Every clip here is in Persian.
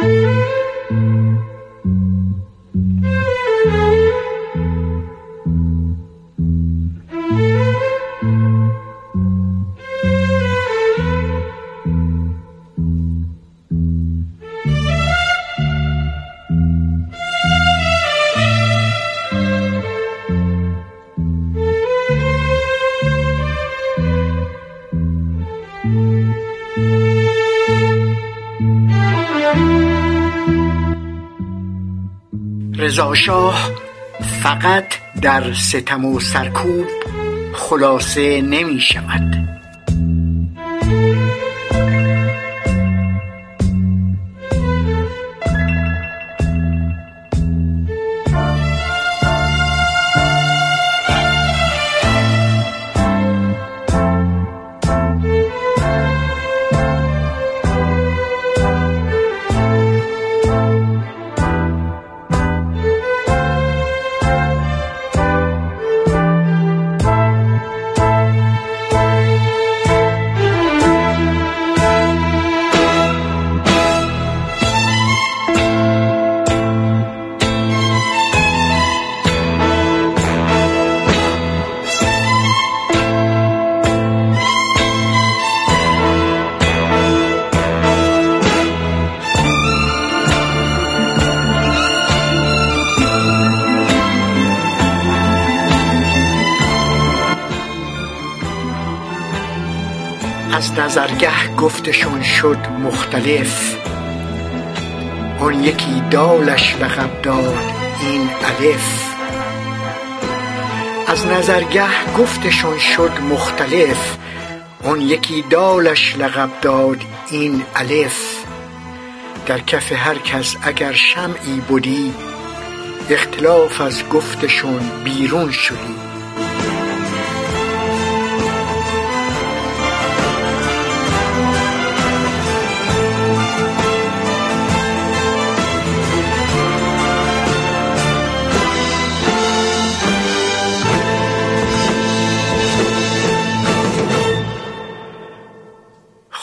Música رضا شاه فقط در ستم و سرکوب خلاصه نمی شود گفتشان شد مختلف. آن یکی دالش لقب داد این الف. از نظرگه گفتشان شد مختلف. آن یکی دالش لقب داد این الف. در کف هر کس اگر شمعی بدی اختلاف از گفتشان بیرون شدی.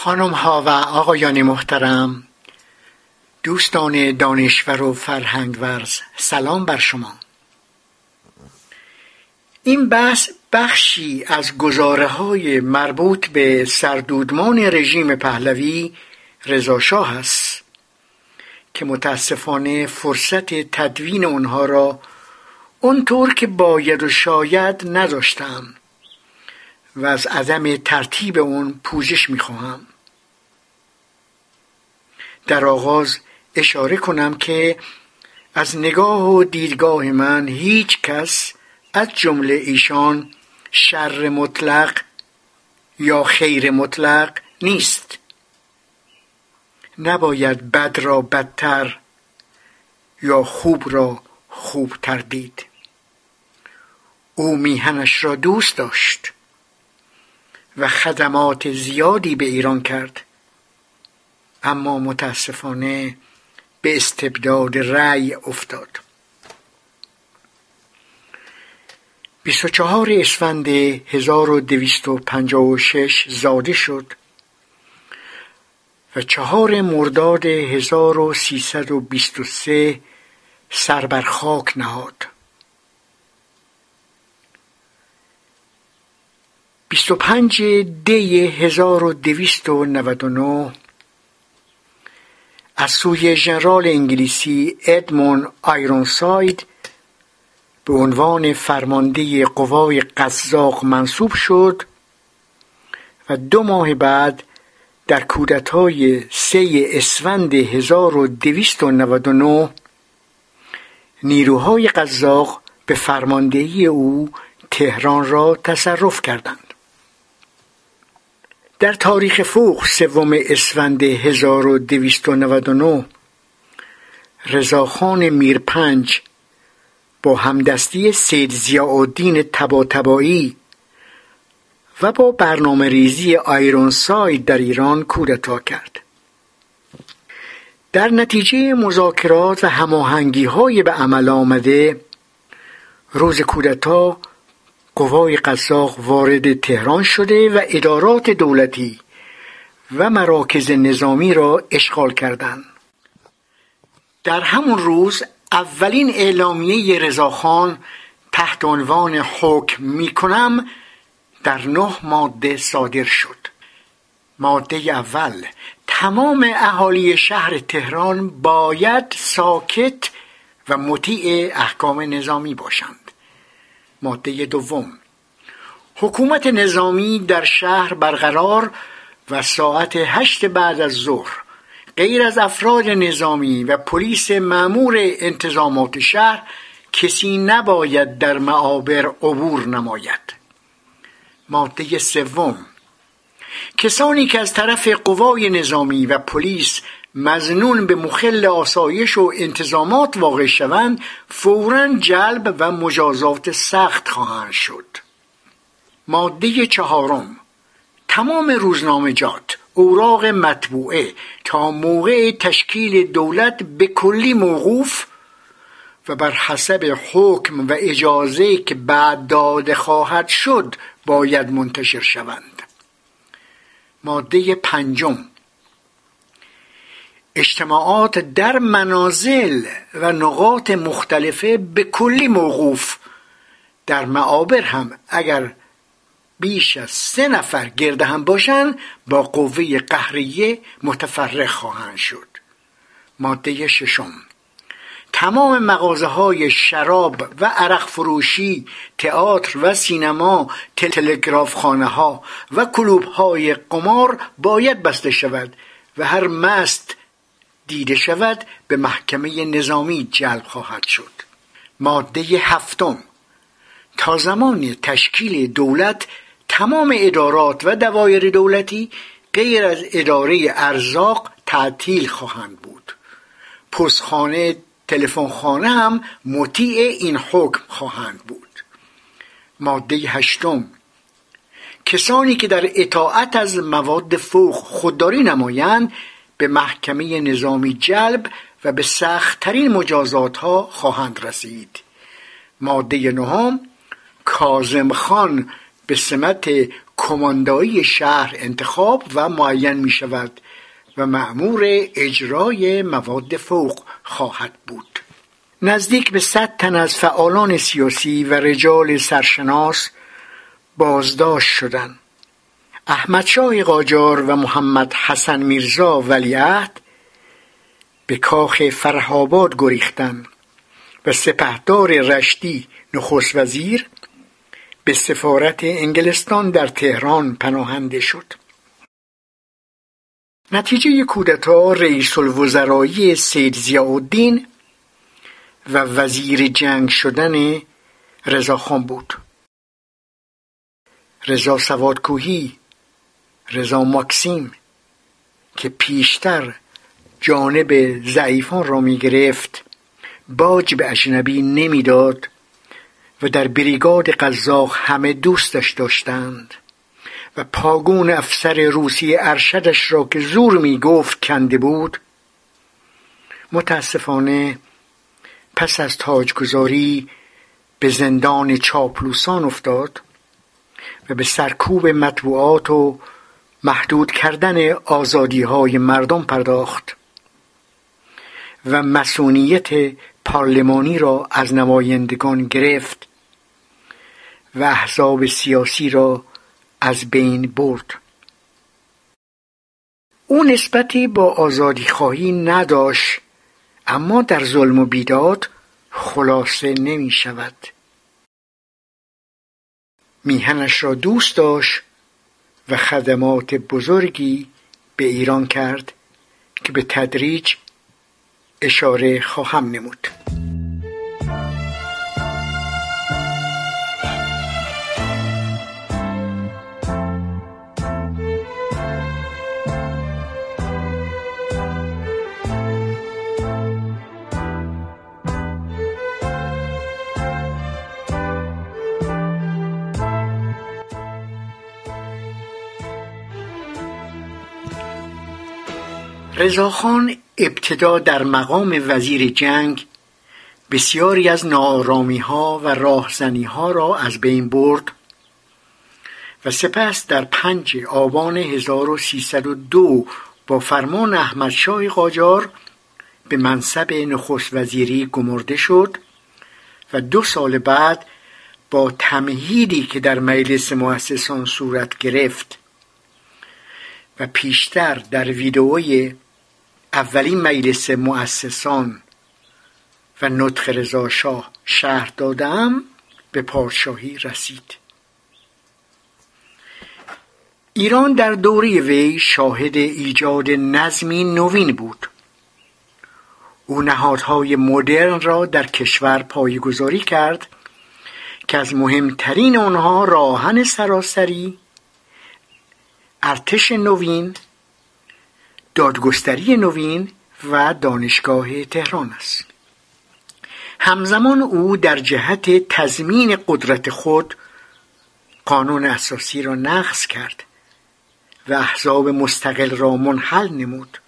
خانم ها و آقایان محترم دوستان دانشور و فرهنگ ورز سلام بر شما. این بحث بخشی از گزاره های مربوط به سردودمان رژیم پهلوی رضاشاه است که متاسفانه فرصت تدوین آنها را اونطور که باید و شاید نداشتم و از عدم ترتیب اون پوزش می‌خواهم. در آغاز اشاره کنم که از نگاه و دیدگاه من هیچ کس از جمله ایشان شر مطلق یا خیر مطلق نیست. نباید بد را بدتر یا خوب را خوبتر دید. او میهنش را دوست داشت و خدمات زیادی به ایران کرد. اما متاسفانه به استبداد رأی افتاد. 24 اسفند 1256 زاده شد و چهار مرداد 1323 سر بر خاک نهاد. 25 دی 1299 از سوی ژنرال انگلیسی ادمون آیرونساید به عنوان فرمانده قوای قزاق منصوب شد و دو ماه بعد در کودتای سه اسفند 1299 نیروهای قزاق به فرماندهی او تهران را تصرف کردند. در تاریخ فوق سوم اسفند 1299 رضاخان میرپنج با همدستی سید ضیاءالدین تباتبایی و با برنامه ریزی آیرونساید در ایران کودتا کرد. در نتیجه مذاکرات و هماهنگی های به عمل آمده روز کودتا قوای قزاق وارد تهران شده و ادارات دولتی و مراکز نظامی را اشغال کردند. در همون روز اولین اعلامیه رضاخان تحت عنوان حکم می‌کنم در نه ماده صادر شد. ماده اول تمام اهالی شهر تهران باید ساکت و مطیع احکام نظامی باشند. ماده دوم. حکومت نظامی در شهر برقرار و ساعت هشت بعد از ظهر غیر از افراد نظامی و پلیس معمور انتظامات شهر کسی نباید در معابر عبور نماید. ماده سوم. کسانی که از طرف قوای نظامی و پلیس مزنون به مخل آسایش و انتظامات واقع شوند فورا جلب و مجازات سخت خواهند شد. ماده چهارم. تمام روزنامجات اوراق مطبوعه تا موقع تشکیل دولت به کلی موقوف و بر حسب حکم و اجازه که بعد داده خواهد شد باید منتشر شوند. ماده پنجم. اجتماعات در منازل و نقاط مختلفه به کلی موقوف. در معابر هم اگر بیش از سه نفر گرده هم باشند با قوه قهریه متفرق خواهند شد. ماده ششم. تمام مغازه های شراب و عرق فروشی تئاتر و سینما تلگراف خانه ها و کلوب های قمار باید بسته شود و هر مست دیده شود به محکمه نظامی جلب خواهد شد. ماده هفتم. تا زمان تشکیل دولت تمام ادارات و دوایر دولتی غیر از اداره ارزاق تعطیل خواهند بود. پستخانه تلفنخانه هم مطیع این حکم خواهند بود. ماده هشتم. کسانی که در اطاعت از مواد فوق خودداری نمایند به محکمه نظامی جلب و به سختترین مجازات ها خواهند رسید. ماده نهم کازم خان به سمت کماندایی شهر انتخاب و معین می شود و معمور اجرای مواد فوق خواهد بود. نزدیک به صد تن از فعالان سیاسی و رجال سرشناس بازداشت شدند. احمد شاه قاجار و محمد حسن میرزا ولیعهد به کاخ فرهاباد گریختند و سپهدار رشتی نخست وزیر به سفارت انگلستان در تهران پناهنده شد. نتیجه کودتا رئیس الوزرایی سید زیاءالدین و وزیر جنگ شدن رضاخان بود. رضا سوادکوهی رضا ماکسیم که پیشتر جانب ضعیفان را می گرفت باج به اجنبی نمی‌داد و در بریگاد قزاق همه دوستش داشتند و پاگون افسر روسی ارشدش را که زور می گفت کنده بود متاسفانه پس از تاجگذاری به زندان چاپلوسان افتاد و به سرکوب مطبوعات و محدود کردن آزادی های مردم پرداخت و مسئولیت پارلمانی را از نمایندگان گرفت و احزاب سیاسی را از بین برد. او نسبتی با آزادی خواهی نداشت اما در ظلم و بیداد خلاصه نمی شود میهنش را دوست داشت و خدمات بزرگی به ایران کرد که به تدریج اشاره خواهم نمود. رضاخان ابتدا در مقام وزیر جنگ بسیاری از نارامی ها و راهزنی ها را از بین برد و سپس در پنج آبان 1302 با فرمان احمد شاه قاجار به منصب نخست وزیری گمرده شد و دو سال بعد با تمهیدی که در مجلس مؤسسان صورت گرفت و پیشتر در ویدئوی اولین مجلس مؤسسان و نطق رضا شاه شهر دادم به پادشاهی رسید. ایران در دوره وی شاهد ایجاد نظمی نوین بود. او نهادهای مدرن را در کشور پایگذاری کرد که از مهمترین آنها راهن سراسری ارتش نوین دادگستری نوین و دانشگاه تهران است. همزمان او در جهت تضمین قدرت خود قانون اساسی را نقض کرد و احزاب مستقل را منحل نمود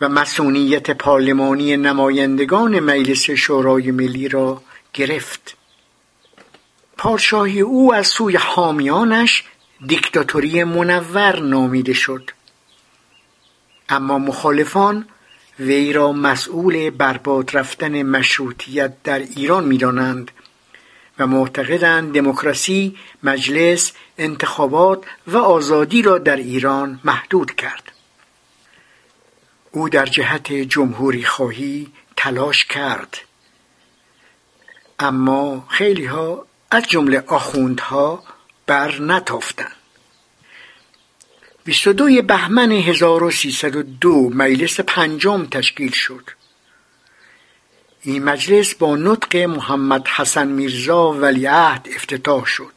و مسئولیت پارلمانی نمایندگان مجلس شورای ملی را گرفت. پادشاهی او از سوی حامیانش دیکتاتوری منور نامیده شد. اما مخالفان وی را مسئول برباد رفتن مشروطیت در ایران می‌دانند و معتقدند دموکراسی مجلس انتخابات و آزادی را در ایران محدود کرد. او در جهت جمهوری خواهی تلاش کرد. اما خیلی ها از جمله آخوندها بر نتافتند. 22 بهمن 1302 مجلس پنجم تشکیل شد. این مجلس با نطق محمد حسن میرزا ولیعهد افتتاح شد.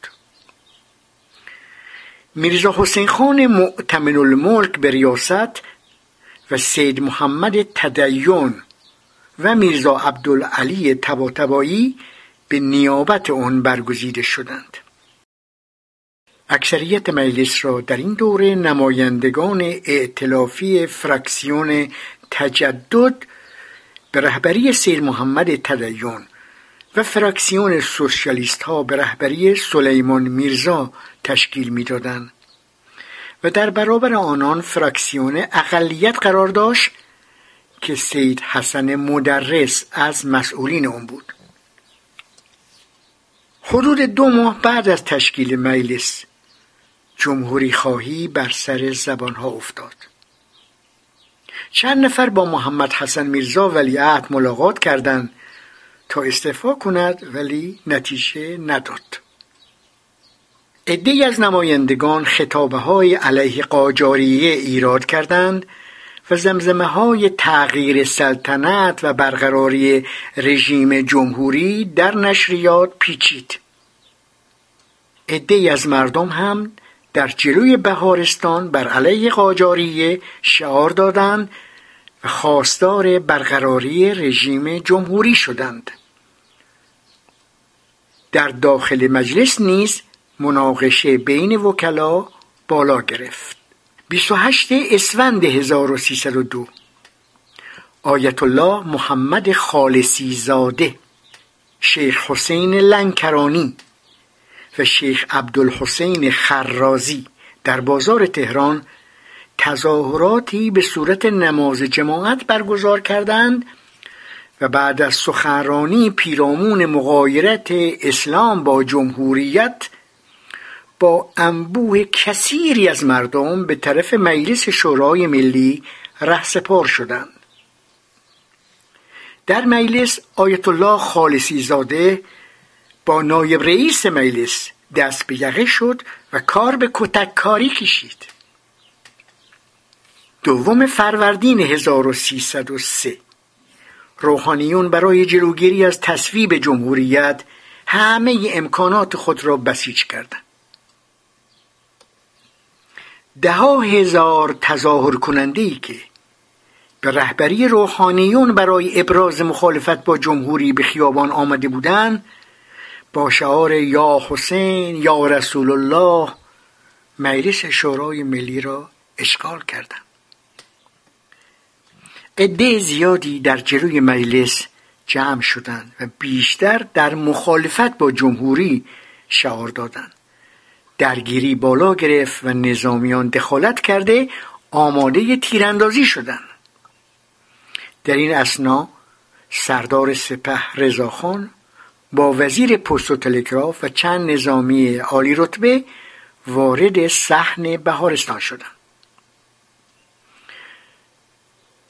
میرزا حسین خان معتمن الملک به ریاست و سید محمد تدیون و میرزا عبدالعلی تباتبایی به نیابت آن برگزیده شدند. اکثریت مجلس را در این دوره نمایندگان ائتلافی فرکسیون تجدد به رهبری سید محمد تدیون و فرکسیون سوسیالیست ها به رهبری سلیمان میرزا تشکیل می‌دادند و در برابر آنان فرکسیون اقلیت قرار داشت که سید حسن مدرس از مسئولین آن بود. حدود دو ماه بعد از تشکیل مجلس جمهوری خواهی بر سر زبانها افتاد. چند نفر با محمد حسن میرزا ولیعهد ملاقات کردند تا استعفا کند ولی نتیجه نداد. عدهای از نمایندگان خطابه های علیه قاجاریه ایراد کردند و زمزمه های تغییر سلطنت و برقراری رژیم جمهوری در نشریات پیچید. عدهای از مردم هم در جلوی بهارستان بر علیه قاجاریه شعار دادند و خواستار برقراری رژیم جمهوری شدند. در داخل مجلس نیز مناقشه بین وکلا بالا گرفت. 28 اسفند 1302 آیت الله محمد خالصی زاده شیخ حسین لنکرانی و شیخ عبدالحسین خرازی در بازار تهران تظاهراتی به صورت نماز جماعت برگزار کردند و بعد از سخنرانی پیرامون مغایرت اسلام با جمهوریت با انبوه کثیری از مردم به طرف مجلس شورای ملی رهسپار شدند. در مجلس آیت الله خالصی زاده با نایب رئیس مجلس دست به یقه شد و کار به کتک کاری کشید. دوم فروردین 1303 روحانیون برای جلوگیری از تصویب جمهوریت همه امکانات خود را بسیج کردند. ده هزار تظاهر کننده ای که به رهبری روحانیون برای ابراز مخالفت با جمهوری به خیابان آمده بودند با شعار یا حسین یا رسول الله مجلس شورای ملی را اشغال کردند عده زیادی در جلوی مجلس جمع شدند و بیشتر در مخالفت با جمهوری شعار دادند. درگیری بالا گرفت و نظامیان دخالت کرده آماده تیراندازی شدند. در این اسنا سردار سپه رضاخان با وزیر پست و تلگراف و چند نظامی عالی رتبه وارد صحن بهارستان شدند.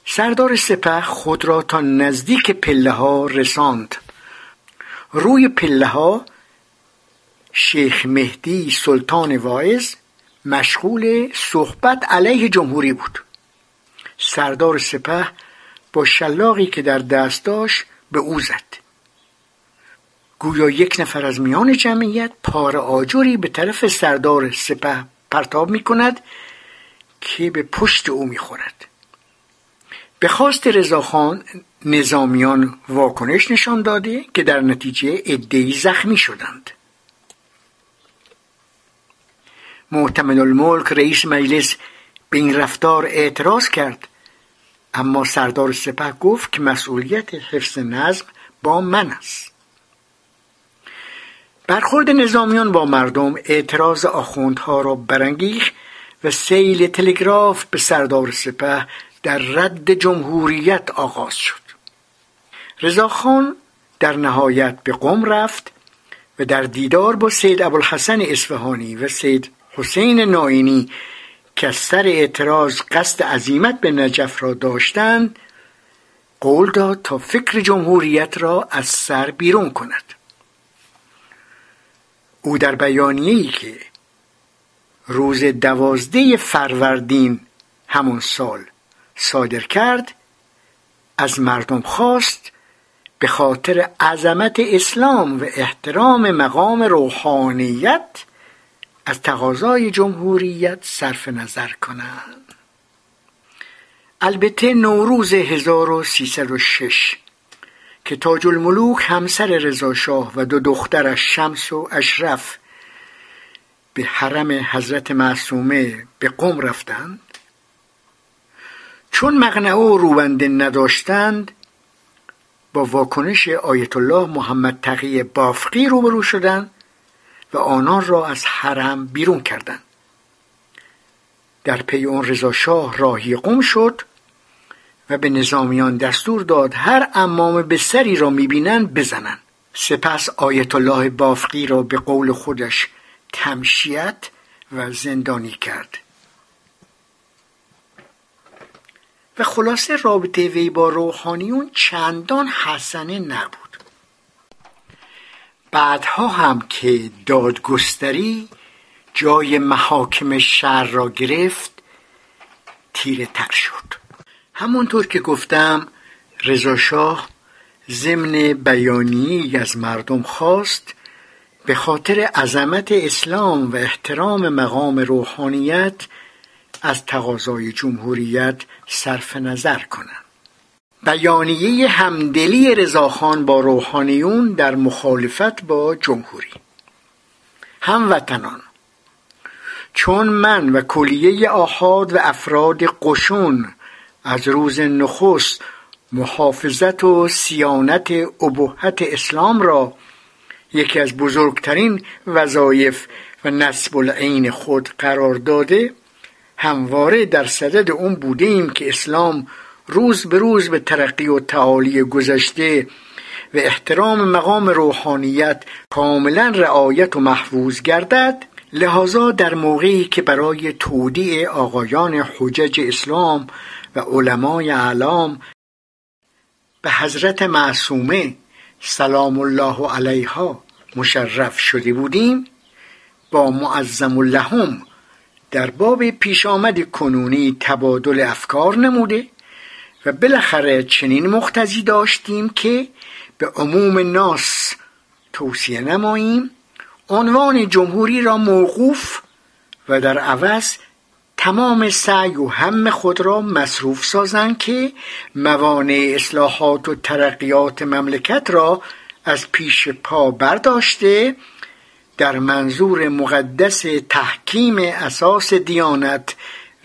سردار سپه خود را تا نزدیک پله ها رساند. روی پله ها شیخ مهدی سلطان واعظ مشغول صحبت علیه جمهوری بود. سردار سپه با شلاقی که در دست داشت به او زد. گویا یک نفر از میان جمعیت پار آجری به طرف سردار سپه پرتاب می کند که به پشت او می خورد به خواست رضاخان نظامیان واکنش نشان داده که در نتیجه ادهی زخمی شدند. معتمد الملک رئیس مجلس به این رفتار اعتراض کرد اما سردار سپه گفت که مسئولیت حفظ نظم با من است. برخورد نظامیان با مردم اعتراض آخوندها را برانگیخت و سیل تلگراف به سردار سپه در رد جمهوریت آغاز شد. رضاخان در نهایت به قم رفت و در دیدار با سید ابوالحسن اصفهانی و سید حسین ناینی که از سر اعتراض قصد عزیمت به نجف را داشتند قول داد تا فکر جمهوریت را از سر بیرون کند. او در بیانیه‌ای که روز دوازده فروردین همون سال صادر کرد از مردم خواست به خاطر عظمت اسلام و احترام مقام روحانیت از تقاضای جمهوریت صرف نظر کنند. البته نوروز 1306 که تاج الملوک همسر رضاشاه و دو دخترش شمس و اشرف به حرم حضرت معصومه به قم رفتند. چون مقنعه و روبنده نداشتند با واکنش آیت الله محمد تقی بافقی روبرو شدند و آنان را از حرم بیرون کردند. در پی اون رضا شاه راهی قم شد و به نظامیان دستور داد هر امام به سری را می‌بینند بزنند. سپس آیت الله بافقی را به قول خودش تمشیت و زندانی کرد. و خلاصه رابطه وی با روحانیون چندان حسنه نبود. بعدها هم که دادگستری جای محاکم شهر را گرفت تیره تر شد. همونطور که گفتم رضاشاه ضمن بیانی از مردم خواست به خاطر عظمت اسلام و احترام مقام روحانیت از تقاضای جمهوریت صرف نظر کنند بیانیه همدلی رضاخان با روحانیون در مخالفت با جمهوری. هموطنان چون من و کلیه آحاد و افراد قشون از روز نخست محافظت و سیانت ابهت اسلام را یکی از بزرگترین وظایف و نسب العین خود قرار داده همواره در صدد اون بوده ایم که اسلام روز به روز به ترقی و تعالی گذشته و احترام مقام روحانیت کاملا رعایت و محفوظ گردد لحاظا در موقعی که برای تودیع آقایان حجج اسلام و علمای اعلام به حضرت معصومه سلام الله علیها مشرف شده بودیم با معظم لهم در باب پیش آمد کنونی تبادل افکار نموده و بالاخره چنین مختزی داشتیم که به عموم ناس توصیه نماییم عنوان جمهوری را موقوف و در عوض تمام سعی و هم خود را مصروف سازند که موانع اصلاحات و ترقیات مملکت را از پیش پا برداشته در منظور مقدس تحکیم اساس دیانت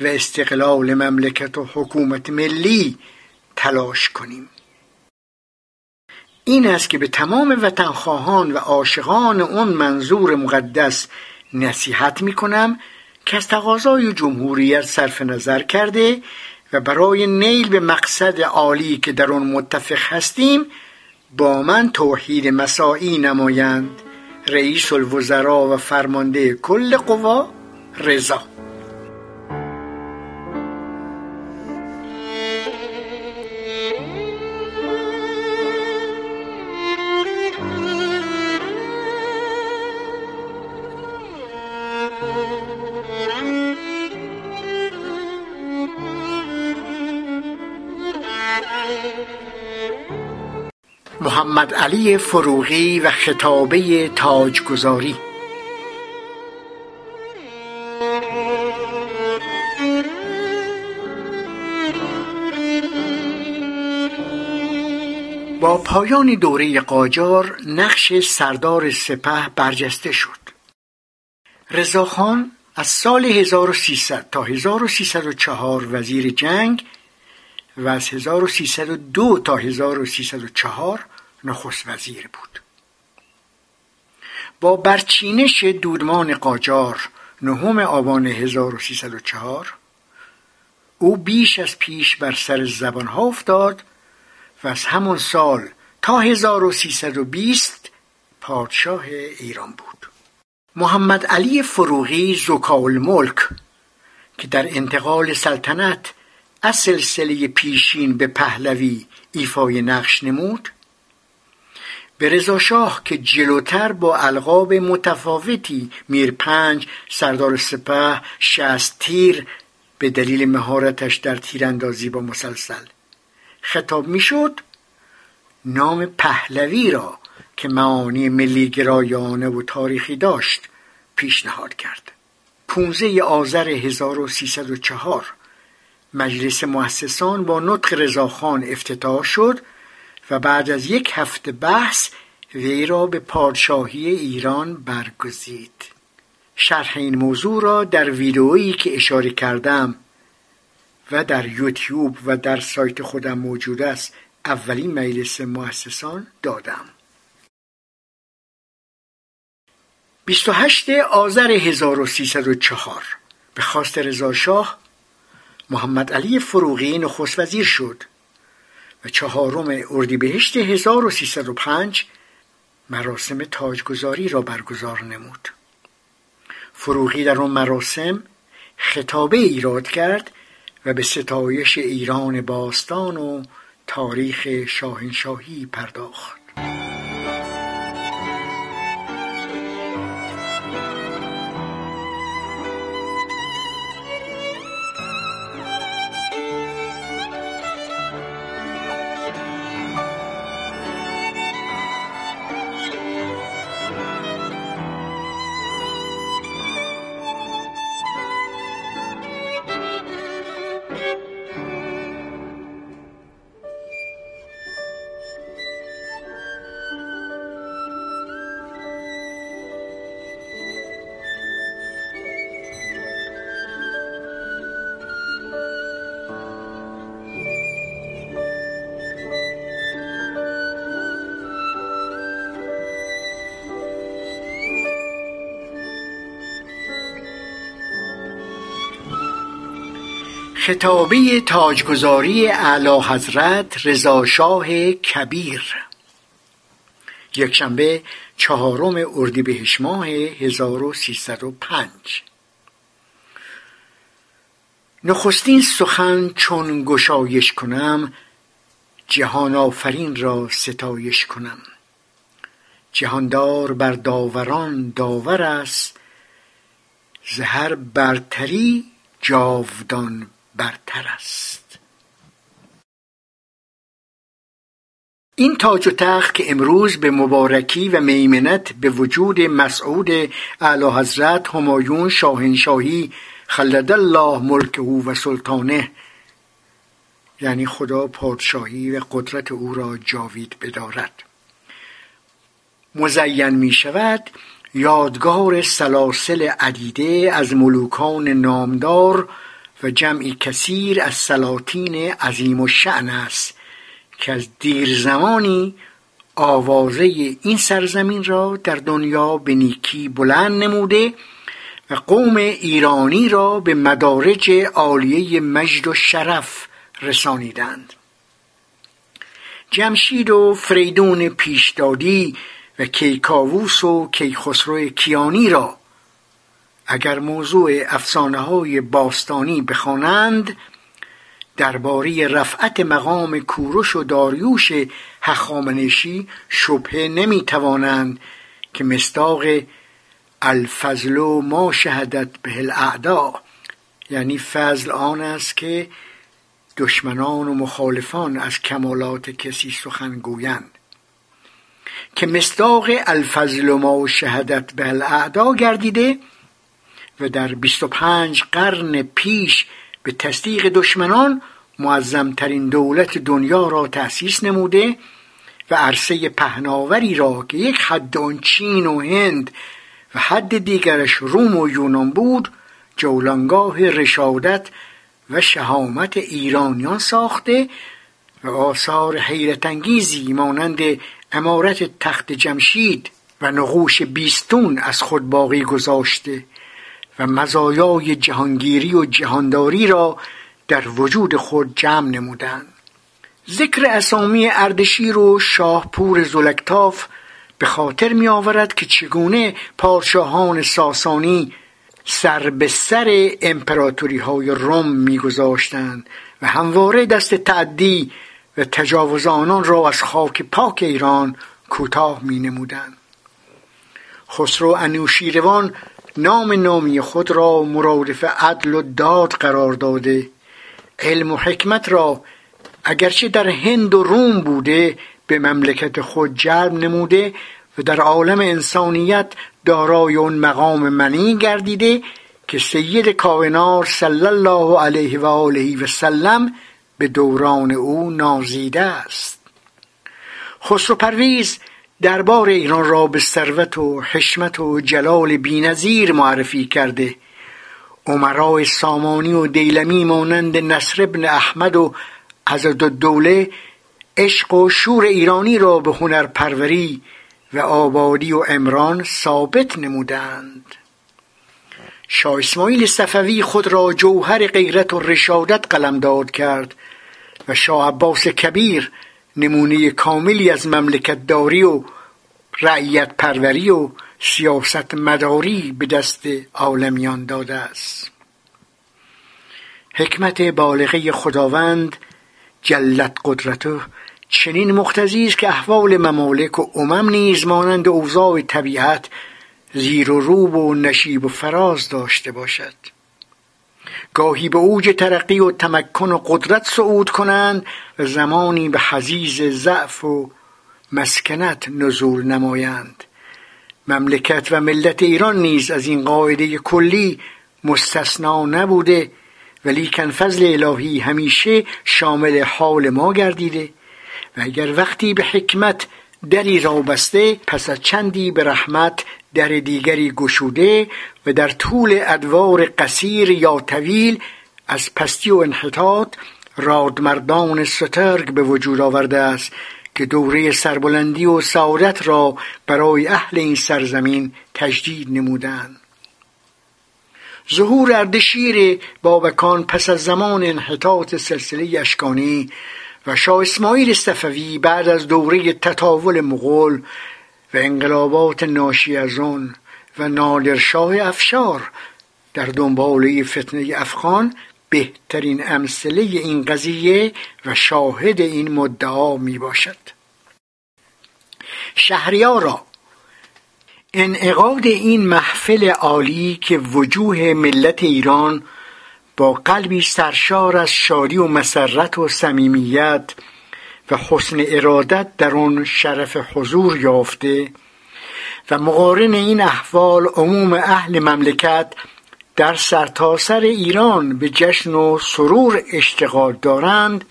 و استقلال مملکت و حکومت ملی تلاش کنیم. این است که به تمام وطنخواهان و عاشقان اون منظور مقدس نصیحت می کنم که از تقاضای جمهوریت صرف نظر کرده و برای نیل به مقصد عالی که در آن متفق هستیم با من توحید مساعی نمایند. رئیس الوزراء و فرمانده کل قوا رضا. محمد علی فروغی و خطابه تاجگذاری. با پایان دوره قاجار نقش سردار سپه برجسته شد. رضاخان از سال 1300 تا 1304 وزیر جنگ و از 1302 تا 1304 نخست وزیر بود. با برچینش دودمان قاجار نهم آبان 1304 او بیش از پیش بر سر زبان ها افتاد و از همان سال تا 1320 پادشاه ایران بود. محمد علی فروغی زکاول ملک که در انتقال سلطنت از سلسله پیشین به پهلوی ایفای نقش نمود به رضاشاه که جلوتر با القاب متفاوتی میر پنج سردار سپه شست تیر به دلیل مهارتش در تیراندازی با مسلسل خطاب می‌شد نام پهلوی را که معانی ملی گرایانه و تاریخی داشت پیشنهاد کرد. 15 آذر 1304 مجلس مؤسسان با نطق رضاخان افتتاح شد و بعد از یک هفته بحث وی را به پادشاهی ایران برگزید. شرح این موضوع را در ویدئویی که اشاره کردم و در یوتیوب و در سایت خودم موجود است اولین مجلس مؤسسان دادم. 28 آذر 1304 به خواست رضاشاه محمد علی فروغی نخست وزیر شد. و چهارم اردیبهشت 1305 مراسم تاجگذاری را برگزار نمود. فروغی در آن مراسم خطابه ایراد کرد و به ستایش ایران باستان و تاریخ شاهنشاهی پرداخت. خطابه تاجگذاری اعلی حضرت رضاشاه کبیر. یکشنبه چهارم اردیبهشت ماه 1305 نخستین سخن چون گشایش کنم جهان آفرین را ستایش کنم. جهاندار بر داوران داور است زهر برتری جاودان برتر است. این تاج و تخت که امروز به مبارکی و میمنت به وجود مسعود اعلی حضرت همایون شاهنشاهی خلد الله ملکه و سلطانه یعنی خدا پادشاهی و قدرت او را جاوید بدارد. مزین می شود یادگار سلاسل عدیده از ملوکان نامدار و جمعی کثیر از سلاطین عظیم و شعن است که از دیر زمانی آوازه این سرزمین را در دنیا به نیکی بلند نموده و قوم ایرانی را به مدارج عالیه مجد و شرف رسانیدند. جمشید و فریدون پیشدادی و کیکاووس و کیخسرو کیانی را اگر موضوع افسانه های باستانی بخوانند درباره رفعت مقام کوروش و داریوش هخامنشی شبهه نمی توانند که مستاق الفضل و ما شهدت به الاعدا یعنی فضل آن است که دشمنان و مخالفان از کمالات کسی سخن گویند. که مصداق الفضل ما شهدت به الاعدا گردیده و در 25 قرن پیش به تصدیق دشمنان معظمترین دولت دنیا را تأسیس نموده و عرصه پهناوری را که یک حد آن چین و هند و حد دیگرش روم و یونان بود جولانگاه رشادت و شهامت ایرانیان ساخته و آثار حیرت انگیزی مانند امارت تخت جمشید و نقوش بیستون از خود باقی گذاشته. و مزایای جهانگیری و جهانداری را در وجود خود جمع نمودند. ذکر اسامی اردشیر و شاهپور زلکتاف به خاطر می آورد که چگونه پادشاهان ساسانی سر به سر امپراتوری های روم میگذاشتند و همواره دست تعدی و تجاوز آنان را از خاک پاک ایران کوتاه می نمودند خسرو انوشیروان نام نامی خود را مرادف عدل و داد قرار داده. علم و حکمت را اگرچه در هند و روم بوده به مملکت خود جلب نموده و در عالم انسانیت دارای اون مقام منی گردیده که سید کائنات صلی الله علیه و آله و سلم به دوران او نازیده است. خسرو پرویز دربار ایران را به ثروت و حشمت و جلال بینظیر معرفی کرده. عمرای سامانی و دیلمی مانند نصر ابن احمد و حضرت الدوله عشق و شور ایرانی را به هنر پروری و آبادی و امران ثابت نمودند. شاه اسماعیل صفوی خود را جوهر غیرت و رشادت قلمداد کرد و شاه عباس کبیر نمونه کاملی از مملکت داری و رعیت پروری و سیاست مداری به دست عالمیان داده است. حکمت بالغه خداوند جلت قدرته چنین مقتضی است که احوال ممالک و امم نیز مانند اوضاع طبیعت زیر و روب و نشیب و فراز داشته باشد. گاهی به اوج ترقی و تمکن و قدرت صعود کنند و زمانی به حزیز ضعف و مسکنت نزول نمایند. مملکت و ملت ایران نیز از این قاعده کلی مستثنا نبوده ولیکن فضل الهی همیشه شامل حال ما گردیده. و اگر وقتی به حکمت دری را بسته پس از چندی به رحمت در دیگری گشوده و در طول ادوار قصیر یا طویل از پستی و انحطاط رادمردان سترگ به وجود آورده است که دوره سربلندی و سعادت را برای اهل این سرزمین تجدید نمودند. ظهور اردشیر بابکان پس از زمان انحطاط سلسله اشکانی و شاه اسماعیل صفوی بعد از دوره تطاول مغول و انقلابات ناشی از آن و نادرشاه افشار در دنباله فتنه افغان بهترین امثله این قضیه و شاهد این مدعا می باشد شهریارا انعقاد این محفل عالی که وجوه ملت ایران با قلبی سرشار از شادی و مسرت و صمیمیت و حسن ارادت در آن شرف حضور یافته و مقارن این احوال عموم اهل مملکت در سرتاسر سر ایران به جشن و سرور اشتغال دارند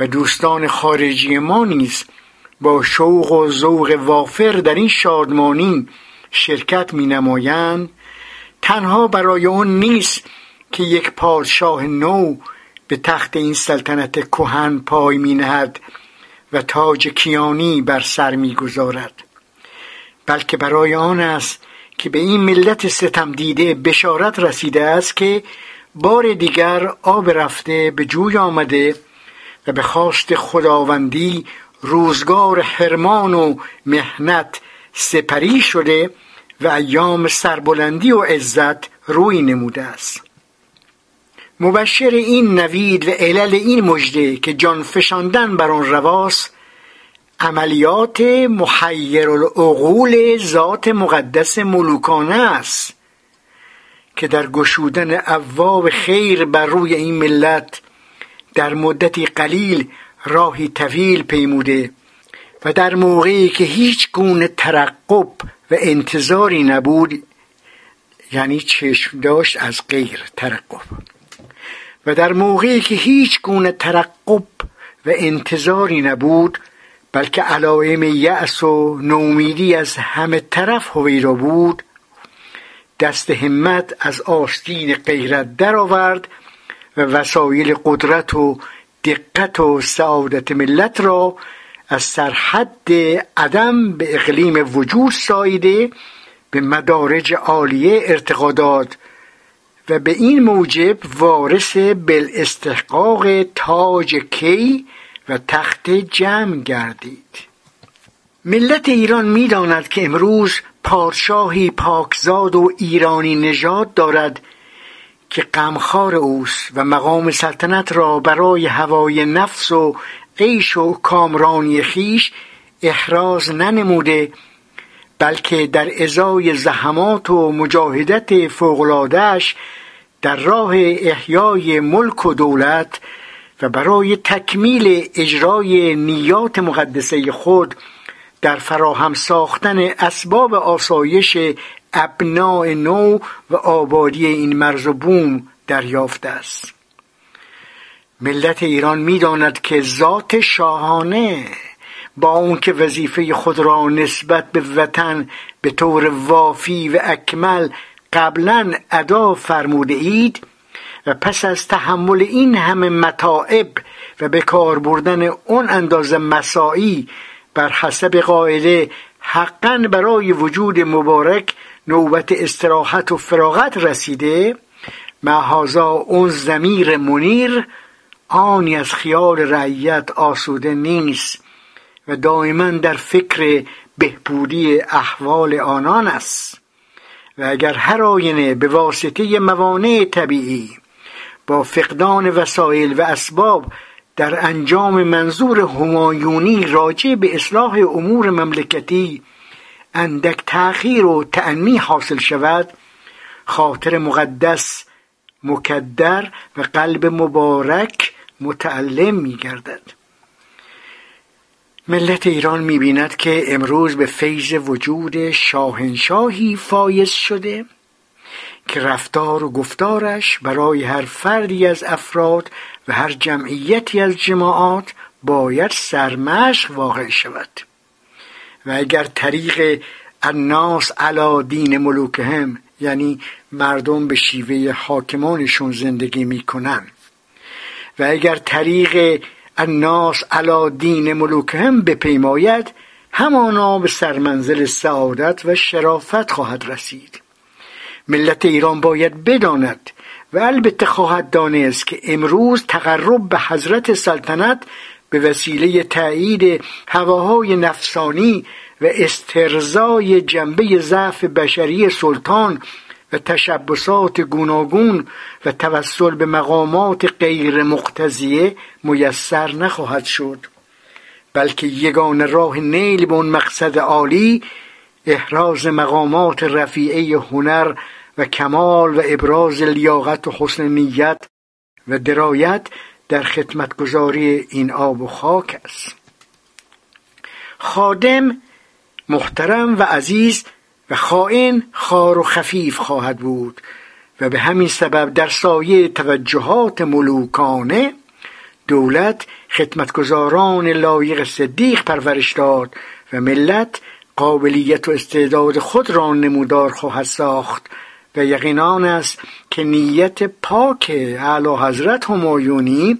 و دوستان خارجی ما نیز با شوق و ذوق وافر در این شادمانی شرکت می نمایند تنها برای اون نیست که یک پادشاه نو به تخت این سلطنت کهن پای می نهد و تاج کیانی بر سر می گذارد بلکه برای آن است که به این ملت ستم دیده بشارت رسیده است که بار دیگر آب رفته به جوی آمده و به خواست خداوندی روزگار حرمان و مهنت سپری شده و ایام سربلندی و عزت روی نموده است. مبشر این نوید و علل این مژده که جان فشاندن بر آن رواست عملیات محیر العقول ذات مقدس ملوکانه است که در گشودن ابواب خیر بر روی این ملت در مدتی قلیل راهی طویل پیموده و در موقعی که هیچ گونه ترقب و انتظاری نبود یعنی چشم داشت از غیر ترقب. و در موقعی که هیچ گونه ترقب و انتظاری نبود بلکه علائم یأس و نومیدی از همه طرف هویدا بود دست همت از آستین غیرت درآورد و وسایل قدرت و دقت و سعادت ملت را از سرحد عدم به اقلیم وجود سایده به مدارج عالیه ارتقا داد. و به این موجب وارث بالاستحقاق تاج کی و تخت جمع گردید. ملت ایران می‌داند که امروز پادشاهی پاکزاد و ایرانی نژاد دارد که غمخوار اوست و مقام سلطنت را برای هوای نفس و عیش و کامرانی خیش احراز ننموده بلکه در ازای زحمات و مجاهدت فوقلادهش در راه احیای ملک و دولت و برای تکمیل اجرای نیات مقدسه خود در فراهم ساختن اسباب آسایش ابناع نو و آبادی این مرز و بوم دریافته است. ملت ایران می‌داند که ذات شاهانه با اون که وظیفه خود را نسبت به وطن به طور وافی و اکمل قبلا ادا فرموده اید و پس از تحمل این همه متاعب و به کار بردن اون اندازه مساعی بر حسب قاعده حقا برای وجود مبارک نوبت استراحت و فراغت رسیده محازا اون زمیر منیر آنی از خیال رعیت آسوده نیست و دائما در فکر بهبودی احوال آنان است. و اگر هر آینه به واسطه موانع طبیعی با فقدان وسایل و اسباب در انجام منظور همایونی راجع به اصلاح امور مملکتی اندک تأخیر و تأنی حاصل شود خاطر مقدس مکدر و قلب مبارک متعلم می گردد ملت ایران می بیند که امروز به فیض وجود شاهنشاهی فایز شده که رفتار و گفتارش برای هر فردی از افراد و هر جمعیتی از جماعات باید سرمشق واقع شود. و اگر طریق الناس علا دین ملوکهم یعنی مردم به شیوه حاکمانشون زندگی می‌کنن و اگر طریق الناس علا دین ملوکهم بپیماید همانا به سرمنزل سعادت و شرافت خواهد رسید. ملت ایران باید بداند و البته خواهد دانست که امروز تقرب به حضرت سلطنت به وسیله تایید هواهای نفسانی و استرزای جنبه ضعف بشری سلطان و تشبسات گوناگون و توسل به مقامات غیر مقتضیه میسر نخواهد شد. بلکه یگان راه نیل به اون مقصد عالی احراز مقامات رفیعه هنر و کمال و ابراز لیاقت و حسن نیت و درایت در خدمتگذاری این آب و خاک است. خادم محترم و عزیز و خائن خار و خفیف خواهد بود و به همین سبب در سایه توجهات ملوکانه دولت خدمتگزاران لایق صدیق پرورش داد و ملت قابلیت و استعداد خود را نمودار خواهد ساخت و یقینان است که نیت پاک اعلی حضرت همایونی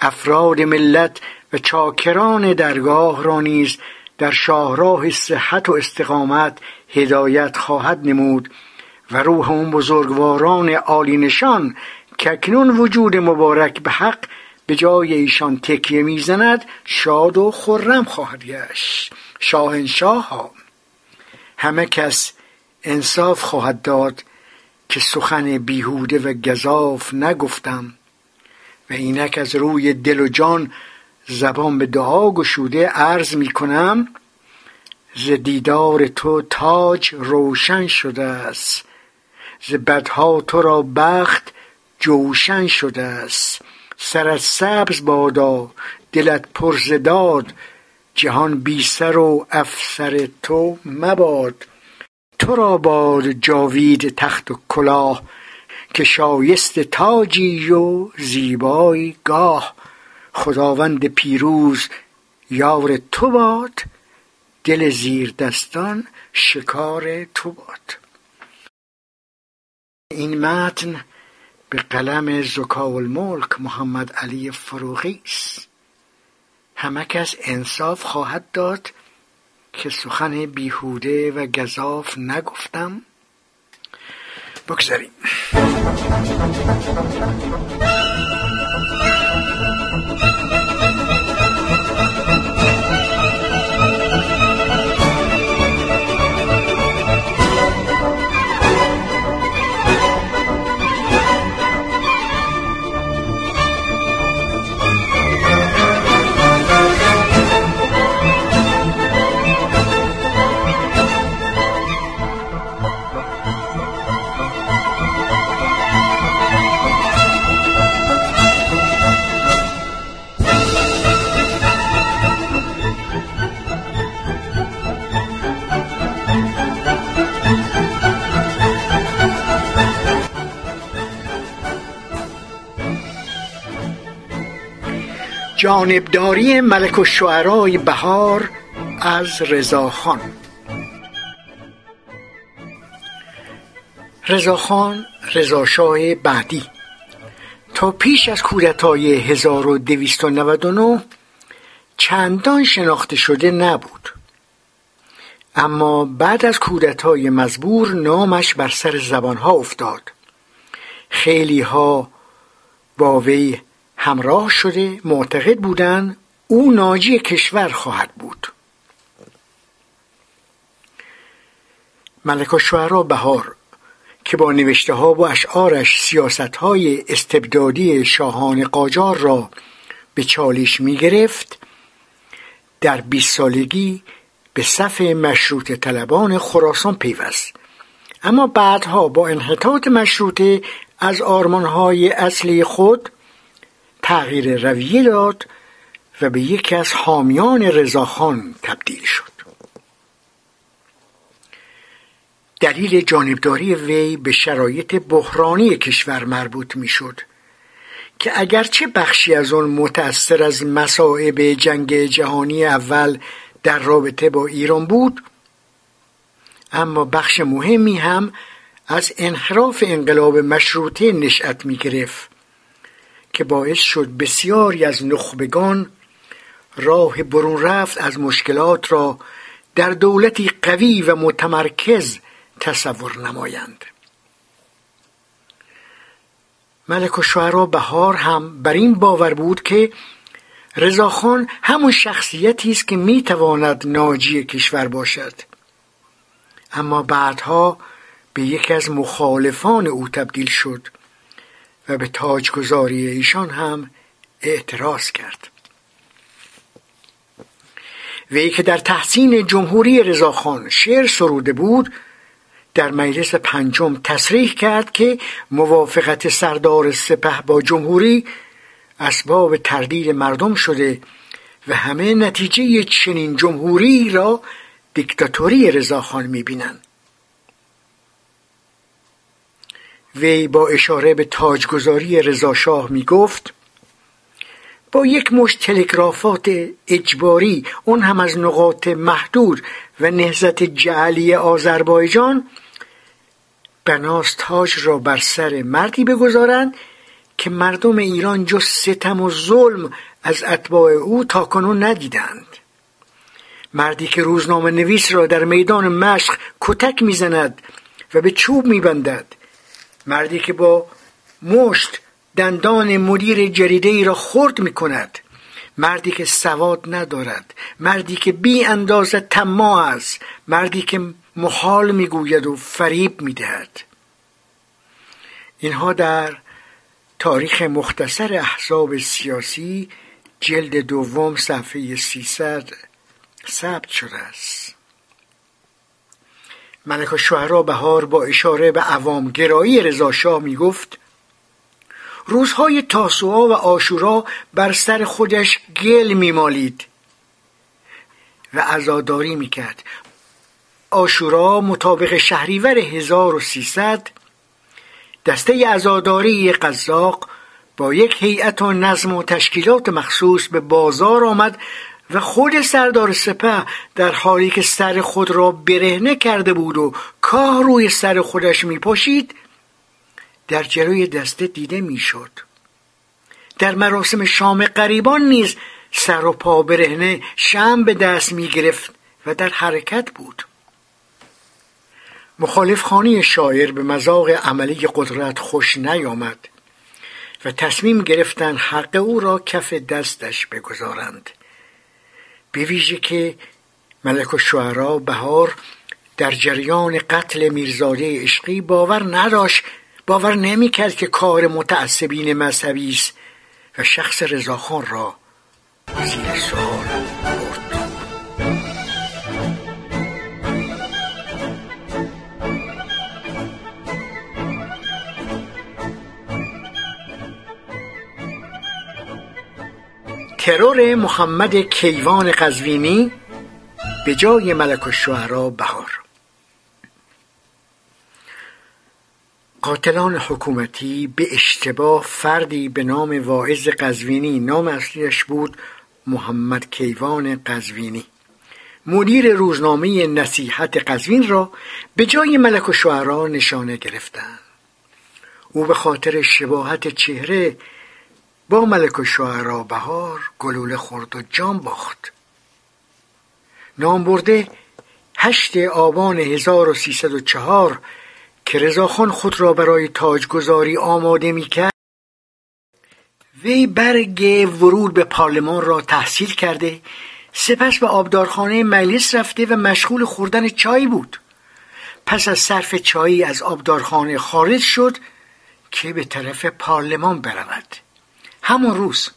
افراد ملت و چاکران درگاه را نیز در شاهراه صحت و استقامت هدایت خواهد نمود و روح اون بزرگواران عالی نشان که اکنون وجود مبارک به حق به جای ایشان تکیه می‌زند شاد و خرم خواهد گشت. شاهنشاه ها. همه کس انصاف خواهد داد که سخن بیهوده و گذاف نگفتم و اینک از روی دل و جان زبان به دعا گشوده عرض می کنم ز دیدار تو تاج روشن شده است. ز بدها تو را بخت جوشن شده است. سرت سبز بادا دلت پر داد. جهان بی سر و افسر تو مباد. تو را باد جاوید تخت و کلاه که شایست تاجی و زیبای گاه. خداوند پیروز یار تو باد. دل زیر دستان شکار تو باد. این متن به قلم زکا الملک محمد علی فروغی است. همه کس انصاف خواهد داد که سخن بیهوده و گذاف نگفتم. بگذاریم. جانبداری ملک الشعرای بهار از رضاخان رضاخان رضاشاه بعدی. تا پیش از کودتای 1299 چندان شناخته شده نبود. اما بعد از کودتای مزبور نامش بر سر زبانها افتاد. خیلی ها با وی همراه شده معتقد بودند او ناجی کشور خواهد بود. ملک شعرا بهار که با نوشته ها و اشعارش سیاست های استبدادی شاهان قاجار را به چالش می گرفت در بیست سالگی به صف مشروط طلبان خراسان پیوست. اما بعدها با انحطاط مشروطه از آرمانهای اصلی خود تغییر رویه داد و به یکی از حامیان رضاخان تبدیل شد. دلیل جانبداری وی به شرایط بحرانی کشور مربوط می‌شد که اگرچه بخشی از آن متأثر از مصائب جنگ جهانی اول در رابطه با ایران بود اما بخش مهمی هم از انحراف انقلاب مشروطه نشأت می گرفت که باعث شد بسیاری از نخبگان راه برون رفت از مشکلات را در دولتی قوی و متمرکز تصور نمایند. ملک و شعرا بهار هم بر این باور بود که رضاخان همون شخصیتی است که می‌تواند ناجی کشور باشد. اما بعدها به یکی از مخالفان او تبدیل شد. و به تاجگذاری ایشان هم اعتراض کرد. وی که در تحسین جمهوری رضاخان شعر سروده بود در مجلس پنجم تصریح کرد که موافقت سردار سپه با جمهوری اسباب تردید مردم شده و همه نتیجه چنین جمهوری را دیکتاتوری رضاخان می‌بینند. وی با اشاره به تاجگذاری رضاشاه می گفت با یک مشت تلگرافات اجباری اون هم از نقاط محدود و نهزت جعلی آذربایجان بناس تاج را بر سر مردی بگذارند که مردم ایران جز ستم و ظلم از اتباع او تاکنون ندیدند. مردی که روزنامه نویس را در میدان مشق کتک می‌زند و به چوب میبندد. مردی که با مشت دندان مدیر جریده ای را خرد می کند. مردی که سواد ندارد. مردی که بی اندازه تما است. مردی که محال می‌گوید و فریب می‌دهد اینها در تاریخ مختصر احزاب سیاسی جلد دوم صفحه 300 ثبت شده است. ملک شهرها بهار با اشاره به عوامگرایی رضاشاه می گفت روزهای تاسوعا و آشورا بر سر خودش گل میمالید و عزاداری می‌کرد. آشورا مطابق شهریور 1300 دسته عزاداری قزاق با یک هیئت و نظم و تشکیلات مخصوص به بازار آمد و خود سردار سپه در حالی که سر خود را برهنه کرده بود و کاه روی سر خودش می پاشید در جلوی دسته دیده می‌شد. در مراسم شام قریبان نیز سر و پا برهنه شم به دست می گرفت و در حرکت بود. مخالف خانی شاعر به مذاق عملی قدرت خوش نیامد و تصمیم گرفتن حق او را کف دستش بگذارند. به ویژه که ملک الشعرا بهار در جریان قتل میرزاده عشقی باور نداشت باور نمی‌کرد که کار متعصبین مذهبی است و شخص رضاخان را زیر سوال برد ترور محمد کیوان قزوینی به جای ملک الشعرا بهار. قاتلان حکومتی به اشتباه فردی به نام واعظ قزوینی نام اصلیش بود محمد کیوان قزوینی. مدیر روزنامه نصیحت قزوین را به جای ملک و شعرا نشانه گرفتند. او به خاطر شباهت چهره با ملک و شعرا بهار گلوله خورد و جان باخت. نام برده هشت آبان 1304 که رضاخان خود را برای تاجگذاری آماده می‌کرد وی برگ ورود به پارلمان را تحصیل کرده سپس به آبدارخانه مجلس رفته و مشغول خوردن چای بود. پس از صرف چایی از آبدارخانه خارج شد که به طرف پارلمان برود. همون روز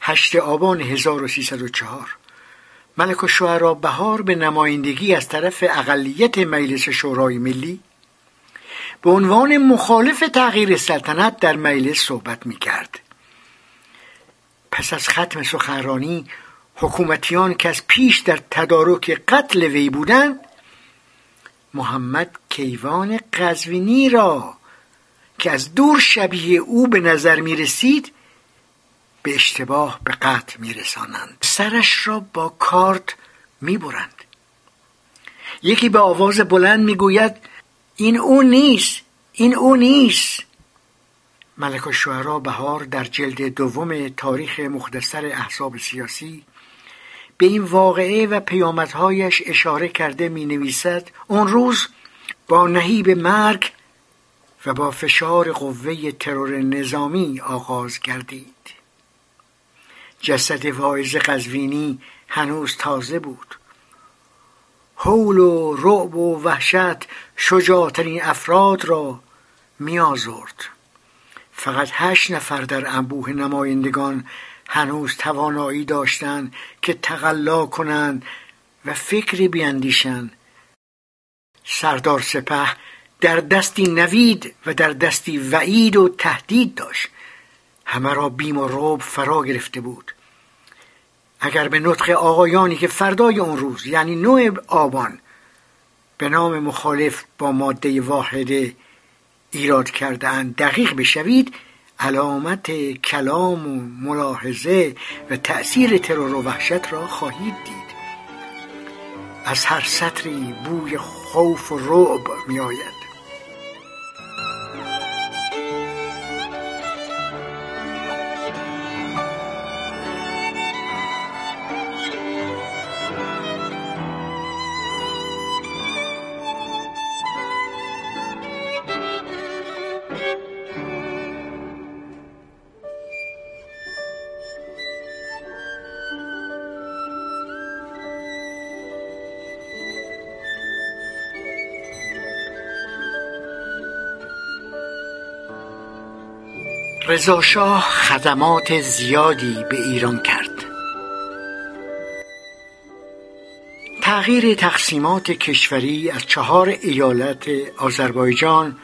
هشت آبان 1304 ملک و بهار به نمایندگی از طرف اقلیت مجلس شورای ملی به عنوان مخالف تغییر سلطنت در مجلس صحبت می کرد. پس از ختم سخنرانی حکومتیان که از پیش در تدارک قتل وی بودند محمد کیوان قزوینی را که از دور شبیه او به نظر می رسید به اشتباه به قتل می رسانند سرش را با کارت می برند. یکی به آواز بلند می گوید این او نیست این او نیست ملک الشعرا بهار در جلد دوم تاریخ مختصر احزاب سیاسی به این واقعه و پیامدهایش اشاره کرده می نویسد اون روز با نهیب مرگ و با فشار قوه ترور نظامی آغاز گردید. جسد واعظ قزوینی هنوز تازه بود. حول و رعب و وحشت شجاعترین افراد را میآزرد. فقط هشت نفر در انبوه نمایندگان هنوز توانایی داشتند که تقلا کنند و فکری بیاندیشند سردار سپه در دستی نوید و در دستی وعید و تهدید داشت. همه را بیم و روب فرا گرفته بود. اگر به نطق آقایانی که فردای اون روز یعنی نوع آبان به نام مخالف با ماده واحده ایراد کردن دقیق بشوید علامت کلام و ملاحظه و تأثیر ترور و وحشت را خواهید دید. از هر سطری بوی خوف و رعب می رضاشاه خدمات زیادی به ایران کرد. تغییر تقسیمات کشوری از چهار ایالت آذربایجان،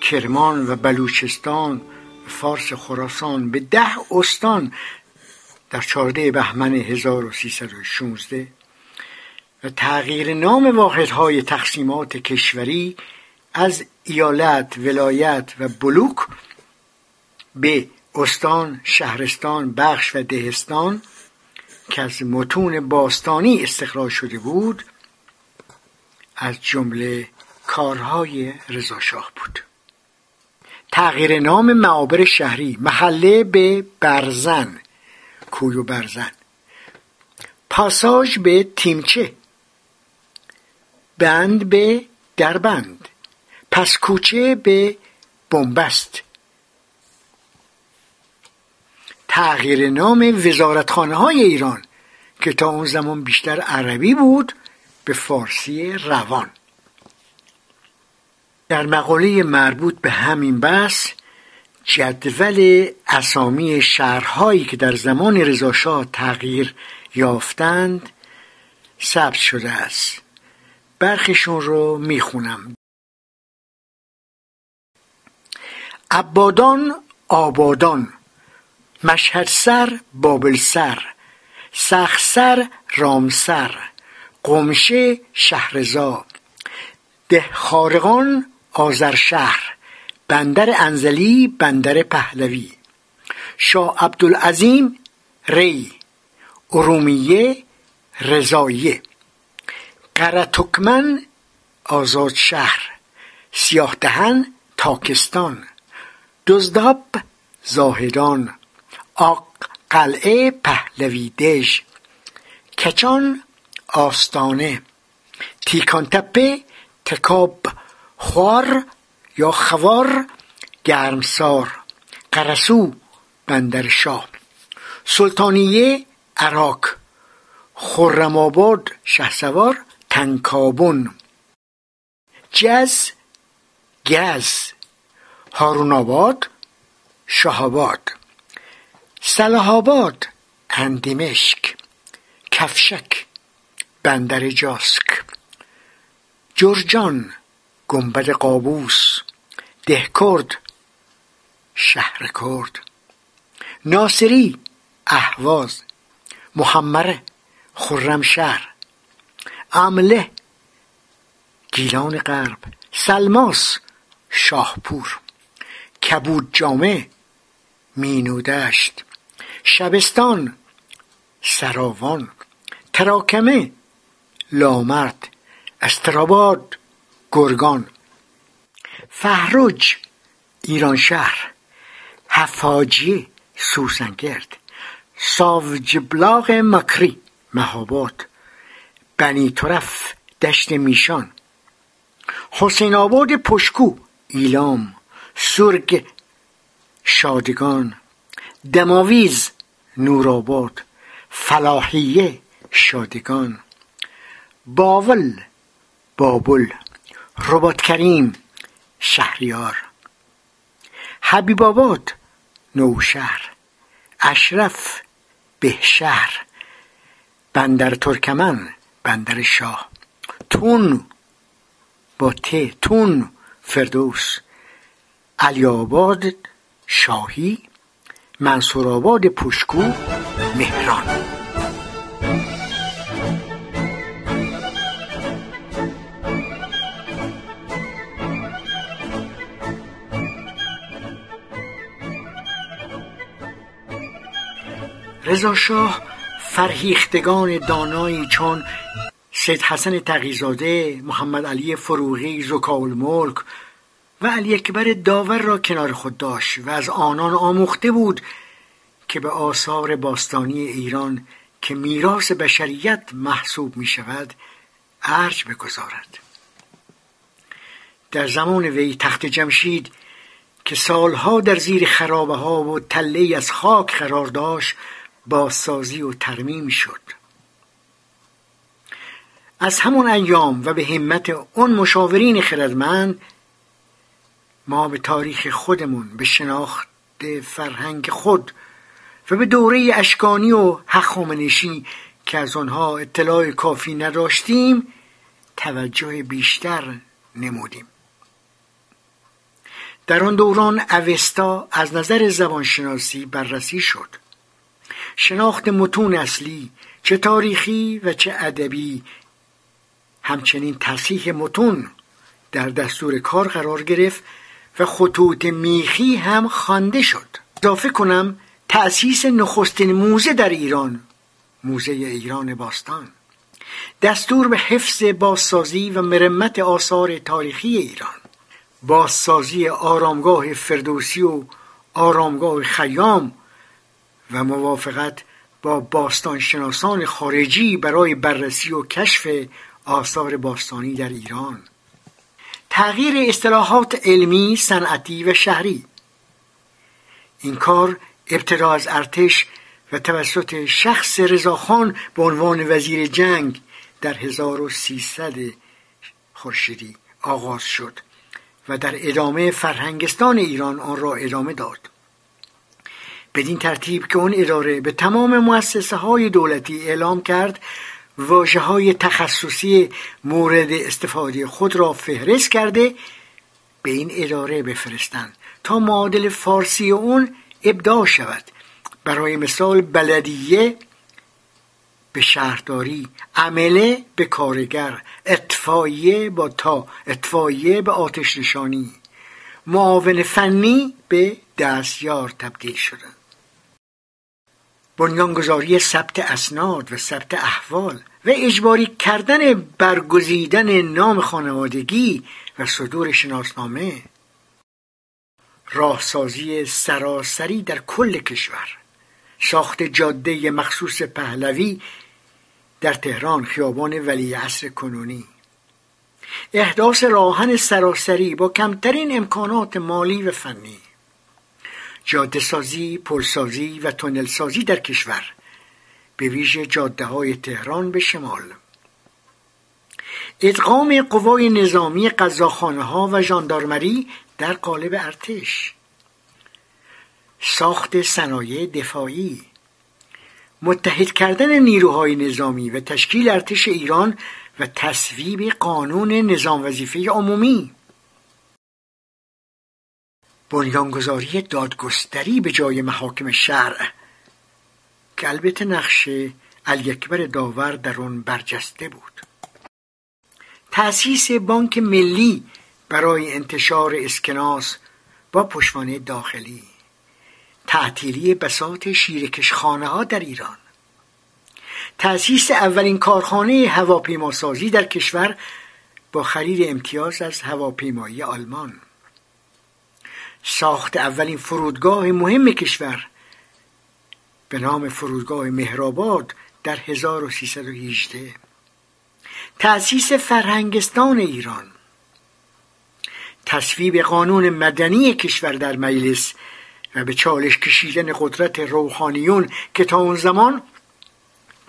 کرمان و بلوچستان فارس خراسان به ده استان در چارده بهمن 1316 و تغییر نام واحدهای تقسیمات کشوری از ایالت، ولایت و بلوک به استان، شهرستان، بخش و دهستان که از متون باستانی استخراج شده بود از جمله کارهای رضاشاه بود. تغییر نام معابر شهری محله به برزن کوی و برزن. پاساژ به تیمچه. بند به دربند. پس کوچه به بنبست. تغییر نام وزارتخانه های ایران که تا اون زمان بیشتر عربی بود به فارسی روان. در مقاله مربوط به همین بحث جدول اسامی شهرهایی که در زمان رضاشاه تغییر یافتند ثبت شده است. برخیشون رو می‌خونم. عبادان آبادان مشهد سر بابل سر سخسر رامسر قمشه شهرزا ده خارقان آذرشهر بندر انزلی بندر پهلوی. شاه عبدالعظیم ری. ارومیه رضایه قرتکمن آزاد شهر سیاه دهن تاکستان. دزداب زاهدان. قلعه پهلوی دژ. کچان آستانه. تیکان تپه تکاب خوار یا خوار گرمسار. قرسو بندر شاه سلطانیه عراق. خرم آباد شهسوار تنکابون جز گز. هارون آباد شهاباد آباد اندیمشک کفشک بندر جاسک جرجان گنبد قابوس دهکرد شهر کرد ناصری اهواز محمره خرمشهر عمله گیلان غرب سلماس شاهپور کبود جامع مینودشت شبستان سراوان تراکمه لامرد استراباد گرگان فهرج ایران شهر حفاجی سوسنگرد ساوجبلاغ مکری مهاباد بنی طرف دشت میشان حسین آباد پشکو ایلام سرگ شادگان دماویز نورآباد فلاحیه شادگان. باول بابل ربات کریم شهریار. حبیب آباد نوشهر. اشرف بهشهر. بندر ترکمن بندر شاه. تون با ت تون فردوس. علی آباد شاهی. منصورآباد پشکو مهران. رضا شاه فرهیختگان دانایی چون سید حسن تقیزاده محمد علی فروغی زکاول ملک و علی اکبر داور را کنار خود داشت و از آنان آموخته بود که به آثار باستانی ایران که میراث بشریت محسوب می شود ارج بگذارد. در زمان وی تخت جمشید که سالها در زیر خرابه ها و تله از خاک قرار داشت بازسازی و ترمیم شد. از همون ایام و به همت اون مشاورین خردمند ما به تاریخ خودمون به شناخت فرهنگ خود و به دوره اشکانی و هخامنشی که از آنها اطلاع کافی نداشتیم توجه بیشتر نمودیم. در آن دوران اوستا از نظر زبانشناسی بررسی شد. شناخت متون اصلی چه تاریخی و چه ادبی همچنین تصحیح متون در دستور کار قرار گرفت و خطوط میخی هم خوانده شد. اضافه کنم تأسیس نخستین موزه در ایران موزه ایران باستان. دستور به حفظ بازسازی و مرمت آثار تاریخی ایران. بازسازی آرامگاه فردوسی و آرامگاه خیام و موافقت با باستانشناسان خارجی برای بررسی و کشف آثار باستانی در ایران. تغییر اصطلاحات علمی، صنعتی و شهری. این کار ابتدا از ارتش و توسط شخص رضاخان به عنوان وزیر جنگ در 1300 خورشیدی آغاز شد و در ادامه فرهنگستان ایران آن را ادامه داد. بدین ترتیب که اون اداره به تمام مؤسسه های دولتی اعلام کرد واجه های تخصصی مورد استفاده خود را فهرست کرده به این اداره بفرستند تا معادل فارسی اون ابداع شود. برای مثال بلدیه به شهرداری عمله به کارگر اطفاییه با تا اطفاییه به آتش نشانی. معاون فنی به دستیار تبدیل شدند بنیانگذاری ثبت اسناد و ثبت احوال. و اجباری کردن برگزیدن نام خانوادگی و صدور شناسنامه. راهسازی سراسری در کل کشور. ساخت جاده مخصوص پهلوی در تهران خیابان ولی عصر کنونی. احداث راهن سراسری با کمترین امکانات مالی و فنی. جاده سازی، پل سازی و تونل سازی در کشور. به ویژه جاده های تهران به شمال. ادغام قوای نظامی قضاخانه ها و ژاندارمری در قالب ارتش. ساخت صنایع دفاعی. متحد کردن نیروهای نظامی و تشکیل ارتش ایران و تصویب قانون نظام وظیفه عمومی. بنیانگذاری دادگستری به جای محاکم شرع. که البته نقش الیکبر داور در آن برجسته بود. تأسیس بانک ملی برای انتشار اسکناس با پشوانه داخلی. تعطیلی بساط شیرکشخانه ها در ایران. تأسیس اولین کارخانه هواپیماسازی در کشور با خرید امتیاز از هواپیمایی آلمان. ساخت اولین فرودگاه مهم کشور به نام فرودگاه مهرآباد در 1318 تأسیس فرهنگستان ایران. تصویب قانون مدنی کشور در مجلس و به چالش کشیدن قدرت روحانیون که تا اون زمان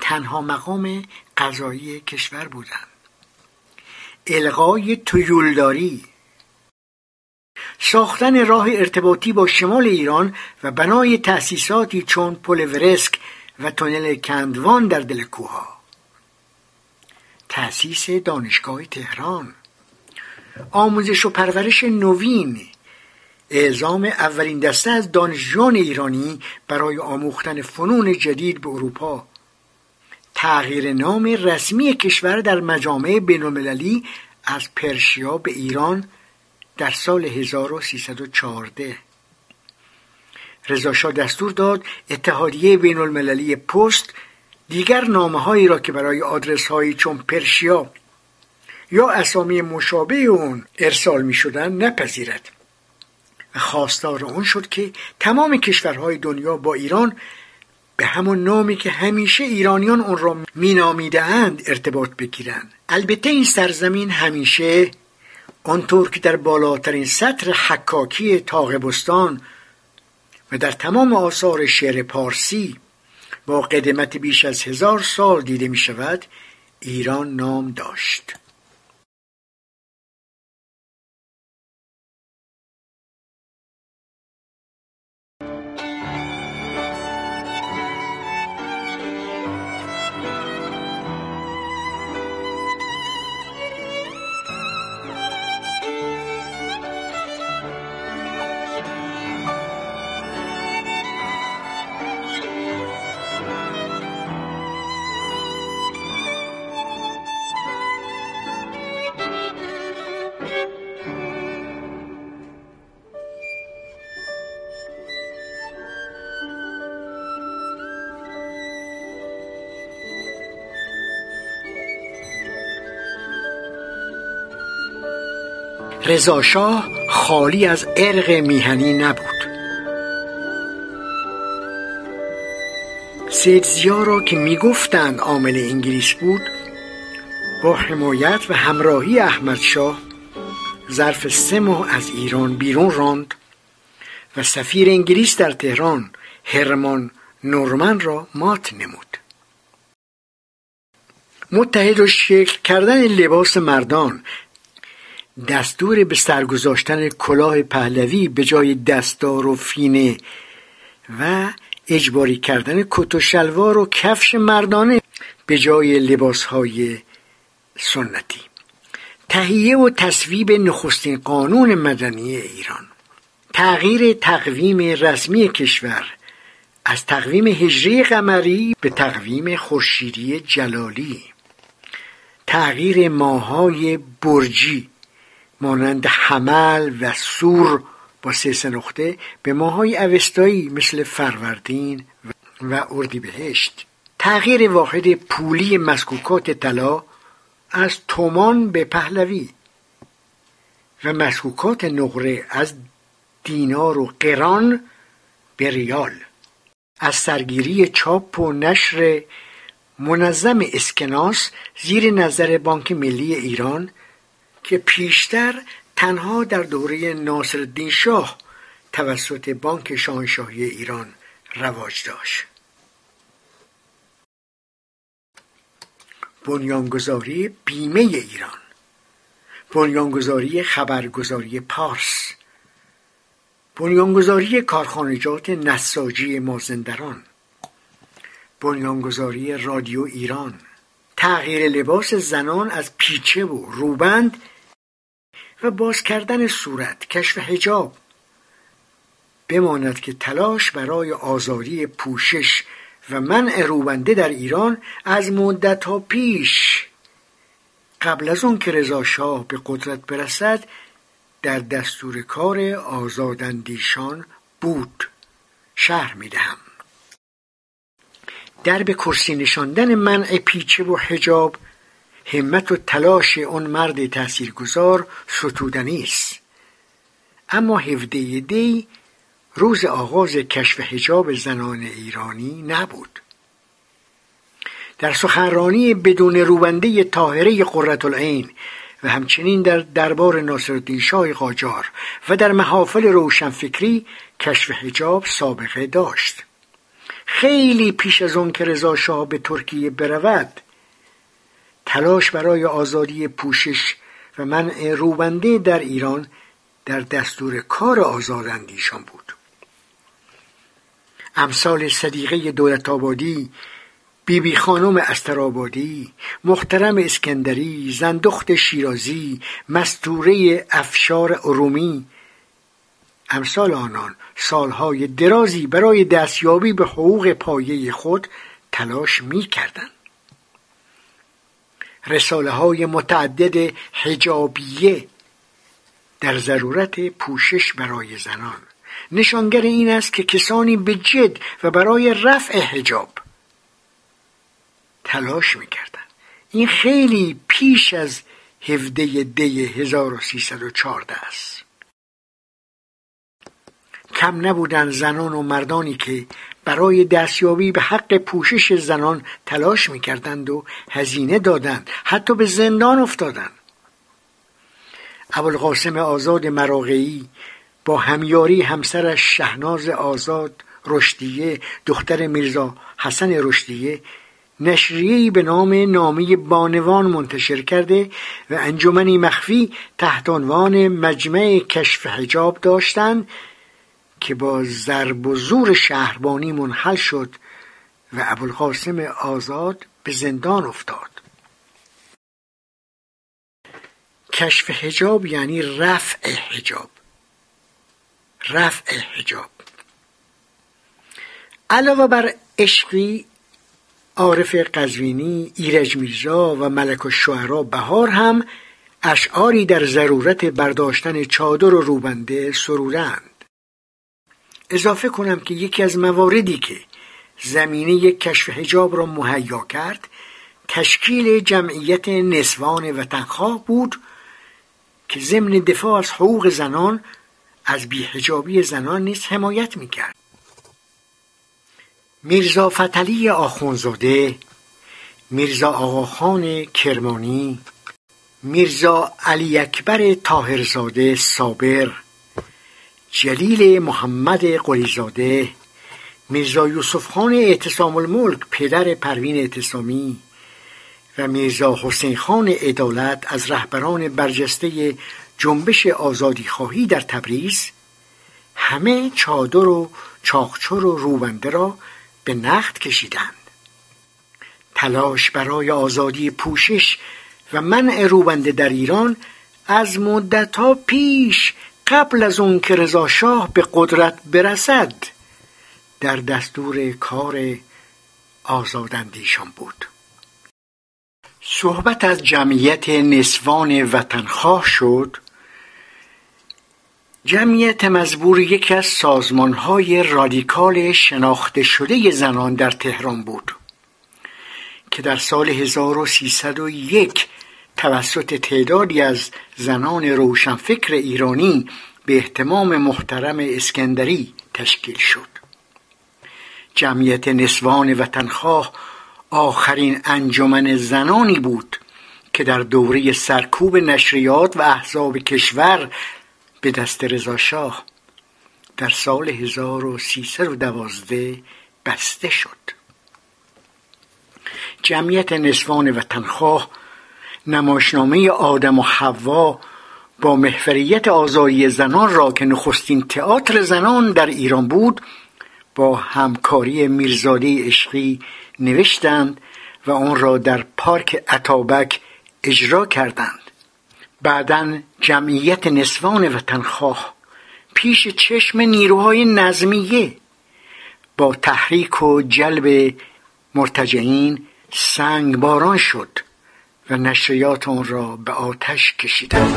تنها مقام قضایی کشور بودند. الغای تویولداری. ساختن راه ارتباطی با شمال ایران و بنای تأسیساتی چون پل ورسک و تونل کندوان در دل کوها تأسیس دانشگاه تهران. آموزش و پرورش نوین. اعزام اولین دسته از دانشجویان ایرانی برای آموختن فنون جدید به اروپا. تغییر نام رسمی کشور در مجامع بینالمللی از پرشیا به ایران در سال 1314 رضاشاه دستور داد اتحادیه بین المللی پست دیگر نامه هایی را که برای آدرس هایی چون پرشیا یا اسامی مشابه اون ارسال می شدن نپذیرد. و خواستار اون شد که تمام کشورهای دنیا با ایران به همون نامی که همیشه ایرانیان اون را مینامیده اند ارتباط بگیرند. البته این سرزمین همیشه آنطور که در بالاترین سطر حکاکی تاغبستان و در تمام آثار شعر پارسی با قدمت بیش از هزار سال دیده می شود ایران نام داشت. رضاشاه خالی از ارق میهنی نبود. سیدزیا را که می‌گفتند عامل انگلیس بود با حمایت و همراهی احمدشاه ظرف سه ماه از ایران بیرون راند و سفیر انگلیس در تهران هرمان نورمن را مات نمود. متحد و شکل کردن لباس مردان دستور به سرگذاشتن کلاه پهلوی به جای دستار و فینه و اجباری کردن کت و شلوار و کفش مردانه به جای لباسهای سنتی. تهیه و تصویب نخستین قانون مدنی ایران. تغییر تقویم رسمی کشور. از تقویم هجری قمری به تقویم خورشیدی جلالی. تغییر ماهای برجی. مانند حمل و سور با سه نقطه به ماهای اوستایی مثل فروردین و اردیبهشت. تغییر واحد پولی مسکوکات طلا از تومان به پهلوی و مسکوکات نقره از دینار و قران به ریال. از سرگیری چاپ و نشر منظم اسکناس زیر نظر بانک ملی ایران که پیشتر تنها در دوره ناصرالدین شاه توسط بانک شاهنشاهی ایران رواج داشت. بنیانگذاری بیمه ایران. بنیانگذاری خبرگزاری پارس. بنیانگذاری کارخانجات نساجی مازندران. بنیانگذاری رادیو ایران. تغییر لباس زنان از پیچه و روبند و باز کردن صورت کشف حجاب. بماند که تلاش برای آزادی پوشش و منع روبنده در ایران از مدت ها پیش. قبل از اون که رضا شاه به قدرت برسد در دستور کار آزاداندیشان بود. شهر می‌دهم. در به کرسی نشاندن منع پیچه و حجاب همت و تلاش اون مرد تاثیرگذار ستودنی است. اما هفده دی روز آغاز کشف حجاب زنان ایرانی نبود. در سخنرانی بدون روبنده طاهره قررت العین و همچنین در دربار ناصرالدین شاه قاجار و در محافل روشنفکری کشف حجاب سابقه داشت. خیلی پیش از اون که رضا شاه به ترکیه برود تلاش برای آزادی پوشش و منع روبنده در ایران در دستور کار آزاداندیشان بود امثال صدیقه دولت آبادی بیبی بی خانم استرابادی محترم اسکندری زندخت شیرازی مستوره افشار ارومی امثال آنان سالهای درازی برای دستیابی به حقوق پایه خود تلاش می کردن. رساله های متعدد حجابیه در ضرورت پوشش برای زنان. نشانگر این است که کسانی به جد و برای رفع حجاب تلاش می‌کردن این خیلی پیش از هفده دی 1314 است. کم نبودن زنان و مردانی که برای دستیابی به حق پوشش زنان تلاش می‌کردند و هزینه دادند حتی به زندان افتادند. ابوالقاسم آزاد مراغعی با همیاری همسرش شهناز آزاد رشدیه دختر میرزا حسن رشدیه نشریه‌ای به نام نامی بانوان منتشر کرده و انجمنی مخفی تحت عنوان مجمع کشف حجاب داشتند که با ضرب و زور شهربانی منحل شد و ابوالقاسم آزاد به زندان افتاد. کشف حجاب یعنی رفع حجاب. رفع حجاب. علاوه بر عشقی عارف قزوینی ایرج میرزا و ملک الشعرا بهار هم اشعاری در ضرورت برداشتن چادر و روبنده سرودند اضافه کنم که یکی از مواردی که زمینه یک کشف حجاب را مهیا کرد تشکیل جمعیت نسوان وطنخواه بود که ضمن دفاع از حقوق زنان از بیهجابی زنان نیز حمایت می‌کرد. میرزا فتلی آخونزاده میرزا آقاخان کرمانی میرزا علی اکبر تاهرزاده صابر جلیل محمد قلیزاده میرزا یوسف خان اعتصام الملک پدر پروین اعتصامی و میرزا حسین خان عدالت از رهبران برجسته جنبش آزادی خواهی در تبریز همه چادر و چاخچور و روبنده را به نقد کشیدند. تلاش برای آزادی پوشش و منع روبنده در ایران از مدتها پیش قبل از اون که رضا شاه به قدرت برسد در دستور کار آزاداندیشان بود. صحبت از جمعیت نسوان وطنخواه شد. جمعیت مزبور یکی از سازمانهای رادیکال شناخته شده زنان در تهران بود که در سال 1301 توسط تعدادی از زنان روشنفکر ایرانی به احتمام محترم اسکندری تشکیل شد. جمعیت نسوان وطنخواه آخرین انجمن زنانی بود که در دوره سرکوب نشریات و احزاب کشور به دست رضاشاه در سال 1312 بسته شد. جمعیت نسوان وطنخواه نمایشنامه آدم و حوا با محوریت آزادی زنان را که نخستین تئاتر زنان در ایران بود با همکاری میرزاده عشقی نوشتند و آن را در پارک اتابک اجرا کردند. بعدا جمعیت نسوان وطنخواه پیش چشم نیروهای نظمیه با تحریک و جلب مرتجعین سنگ باران شد. و نشریات آن را به آتش کشیدند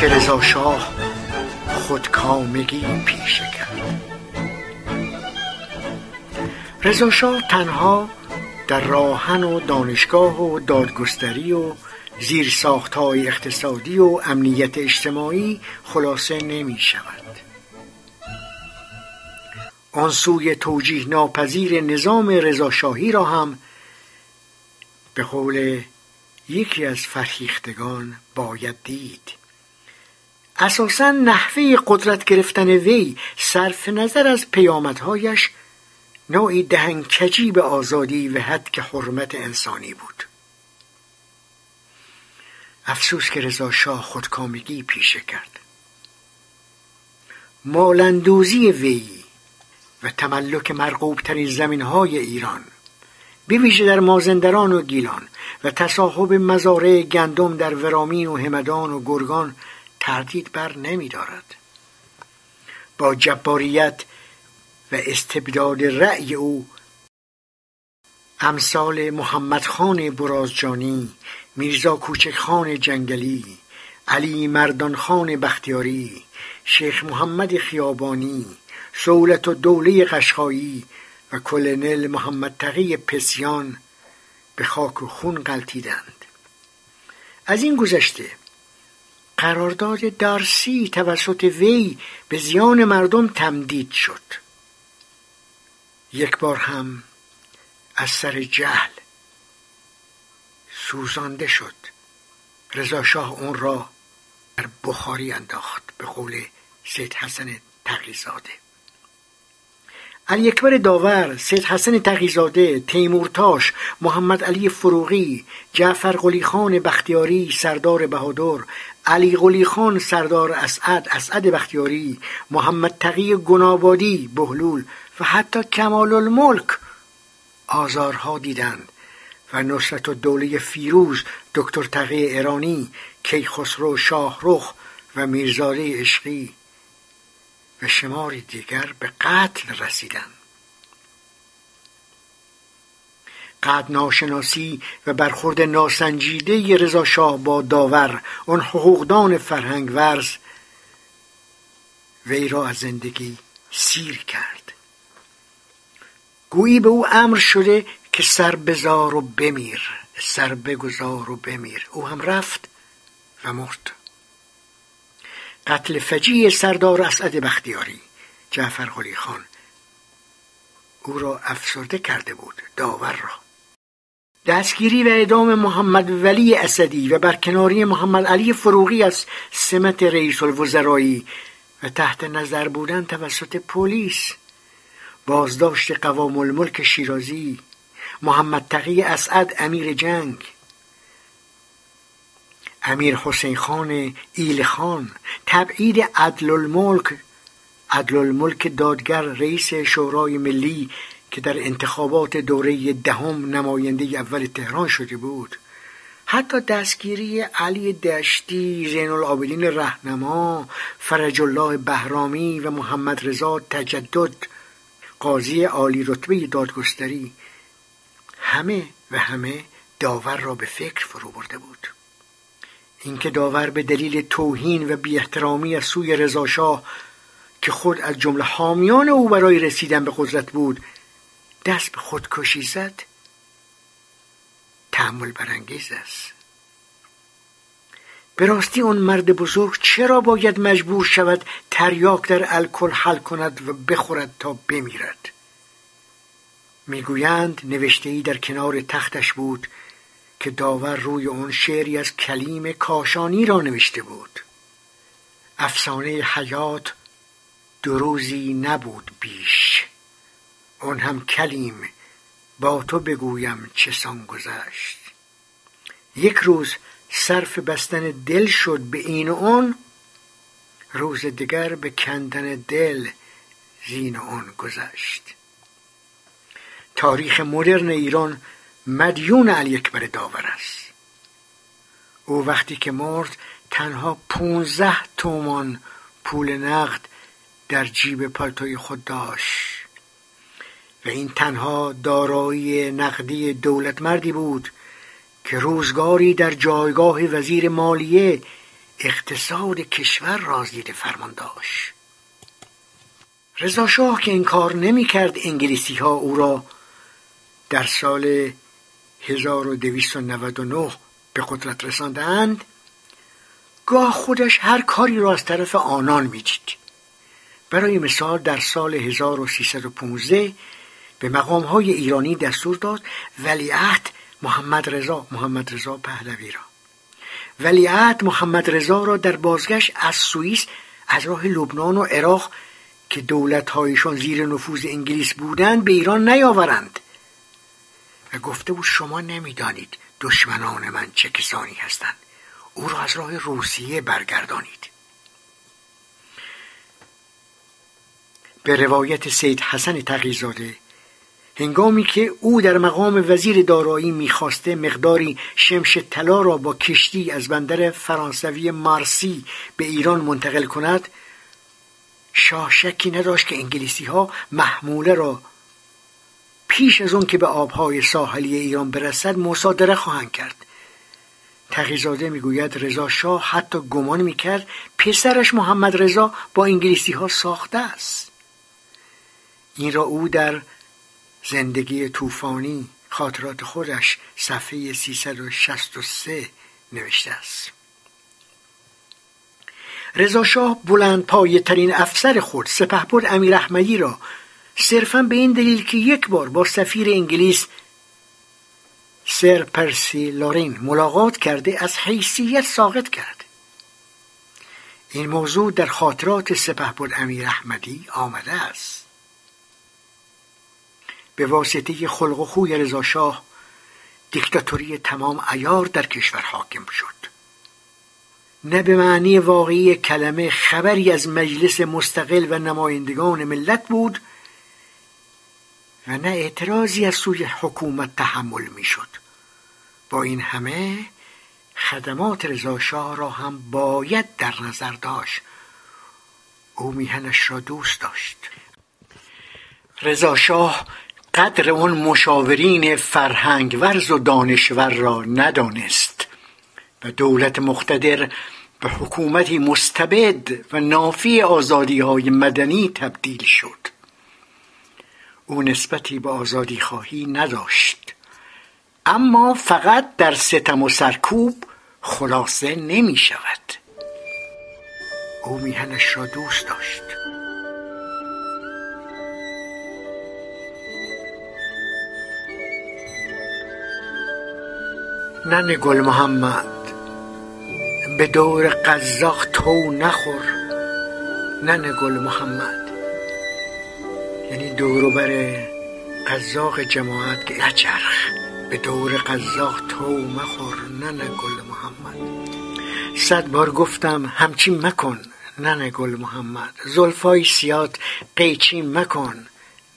که رضا شاه خودکامگی پیشه کرد. رضا شاه تنها در راهن و دانشگاه و دادگستری و زیر های اقتصادی و امنیت اجتماعی خلاصه نمی شود. آن سوی توجیه ناپذیر نظام رضاشاهی را هم به قول یکی از فرهیختگان باید دید. اساسا نحوه قدرت گرفتن وی صرف نظر از پیامدهایش نوعی دهنکجی به آزادی و حد حرمت انسانی بود. افسوس که رضا شاه خودکامگی پیشه کرد. مالندوزی وی و تملک مرغوب ترین زمین های ایران بویژه در مازندران و گیلان و تصاحب مزارع گندم در ورامین و همدان و گرگان تردید بر نمی دارد با جباریت و استبداد رأی او امثال محمد خان برازجانی میرزا کوچک خان جنگلی علی مردان خان بختیاری شیخ محمد خیابانی سولت و دوله قشقایی و کلنل محمد تقی پسیان به خاک و خون غلطیدند از این گذشته قرارداد دارسی توسط وی به زیان مردم تمدید شد. یک بار هم از سر جهل سوزانده شد. رضا شاه اون را در بخاری انداخت به قول سید حسن تقیزاده. علی اکبر داور، سید حسن تقیزاده، تیمورتاش، محمد علی فروغی، جعفر قلی خان بختیاری، سردار بهادر، علی قلی خان سردار اسعد، اسعد بختیاری، محمد تقی گنابادی، بهلول و حتی کمال الملک آزارها دیدند و نصرت دوله فیروز دکتر تقی ایرانی کیخسرو شاهرخ و میرزاده عشقی و شماری دیگر به قتل رسیدند قد ناشناسی و برخورد ناسنجیده رضا شاه با داور آن حقوقدان فرهنگ ورز وی را از زندگی سیر کرد. گویی به او امر شده که سر بزار و بمیر سر بگذار و بمیر. او هم رفت و مرد. قتل فجیع سردار اسعد بختیاری جعفر قلی خان او را افسرده کرده بود داور را. دستگیری و اعدام محمد ولی اسدی و برکناری محمد علی فروغی از سمت رئیس الوزرایی و تحت نظر بودن توسط پلیس بازداشت قوام الملک شیرازی محمد تقی اسعد امیر جنگ امیر حسین خان ایل خان تبعید عدل الملک عدل الملک دادگر رئیس شورای ملی که در انتخابات دوره دهم نماینده اول تهران شده بود حتی دستگیری علی دشتی زین العابدین رهنما فرج الله بهرامی و محمد رضا تجدد قاضی عالی رتبه دادگستری همه و همه داور را به فکر فرو برده بود. اینکه داور به دلیل توهین و بی احترامی از سوی رضاشاه که خود از جمله حامیان او برای رسیدن به قدرت بود دست به خودکشی زد. تحمل برانگیز است. به راستی اون مرد بزرگ چرا باید مجبور شود تریاک در الکل حل کند و بخورد تا بمیرد؟ می‌گویند نوشته ای در کنار تختش بود که داور روی اون شعری از کلیم کاشانی را نوشته بود. افسانه حیات دو روزی نبود بیش. اون هم کلیم. با تو بگویم چه سان گذشت. یک روز صرف بستن دل شد به این و اون روز دیگر به کندن دل زین و اون گذشت. تاریخ مدرن ایران مدیون علی اکبر داور است. او وقتی که مرد تنها پونزده تومان پول نقد در جیب پالتوی خود داشت. و این تنها دارایی نقدی دولت مردی بود که روزگاری در جایگاه وزیر مالیه اقتصاد کشور را زیر فرمان داشت. رضا شاه که این کار نمی کرد انگلیسی ها او را در سال 1299 به قدرت رساندند گاه خودش هر کاری را از طرف آنان می‌دید برای مثال در سال 1315 به مقام های ایرانی دستور داد ولیعهد محمد رضا محمد رضا پهلوی را. ولیعهد محمد رضا را در بازگشت از سوئیس از راه لبنان و عراق که دولتهایشان زیر نفوذ انگلیس بودند به ایران نیاورند. و گفته بود شما نمی‌دانید دشمنان من چه کسانی هستند. او را از راه روسیه برگردانید. به روایت سید حسن تقیزاده هنگامی که او در مقام وزیر دارایی می‌خواسته مقداری شمش طلا را با کشتی از بندر فرانسوی مارسی به ایران منتقل کند شاه شکی نداشت که انگلیسی ها محموله را پیش از اون که به آبهای ساحلی ایران برسد مصادره خواهند کرد. تقیزاده می‌گوید رضا شاه حتی گمان می‌کرد پسرش محمد رضا با انگلیسی ها ساخته است. این را او در زندگی طوفانی خاطرات خودش صفحه 363 نوشته است. رضا شاه بلند پایه ترین افسر خود سپهبد امیر احمدی را صرفا به این دلیل که یک بار با سفیر انگلیس سر پرسی لورین ملاقات کرده از حیثیت ساقط کرد. این موضوع در خاطرات سپهبد امیر احمدی آمده است. به واسطه خلق و خوی رضاشاه دیکتاتوری تمام ایار در کشور حاکم شد. نه به معنی واقعی کلمه خبری از مجلس مستقل و نمایندگان ملت بود و نه اعتراضی از سوی حکومت تحمل می‌شد. با این همه خدمات رضاشاه را هم باید در نظر داشت. او میهنش را دوست داشت. رضاشاه قدر آن مشاورین فرهنگ ورز و دانشور را ندانست و دولت مقتدر به حکومتی مستبد و نافی آزادی های مدنی تبدیل شد. او نسبتی به آزادی خواهی نداشت. اما فقط در ستم و سرکوب خلاصه نمی شود او میهنش را دوست داشت. نن گل محمد. به دور قزاق تو نخور. نن گل محمد. یعنی دورو بر قزاق جماعت که نچرخ به دور قزاق تو مخور. نن گل محمد. صد بار گفتم همچین مکن. نن گل محمد. زلفای سیاد قیچی مکن.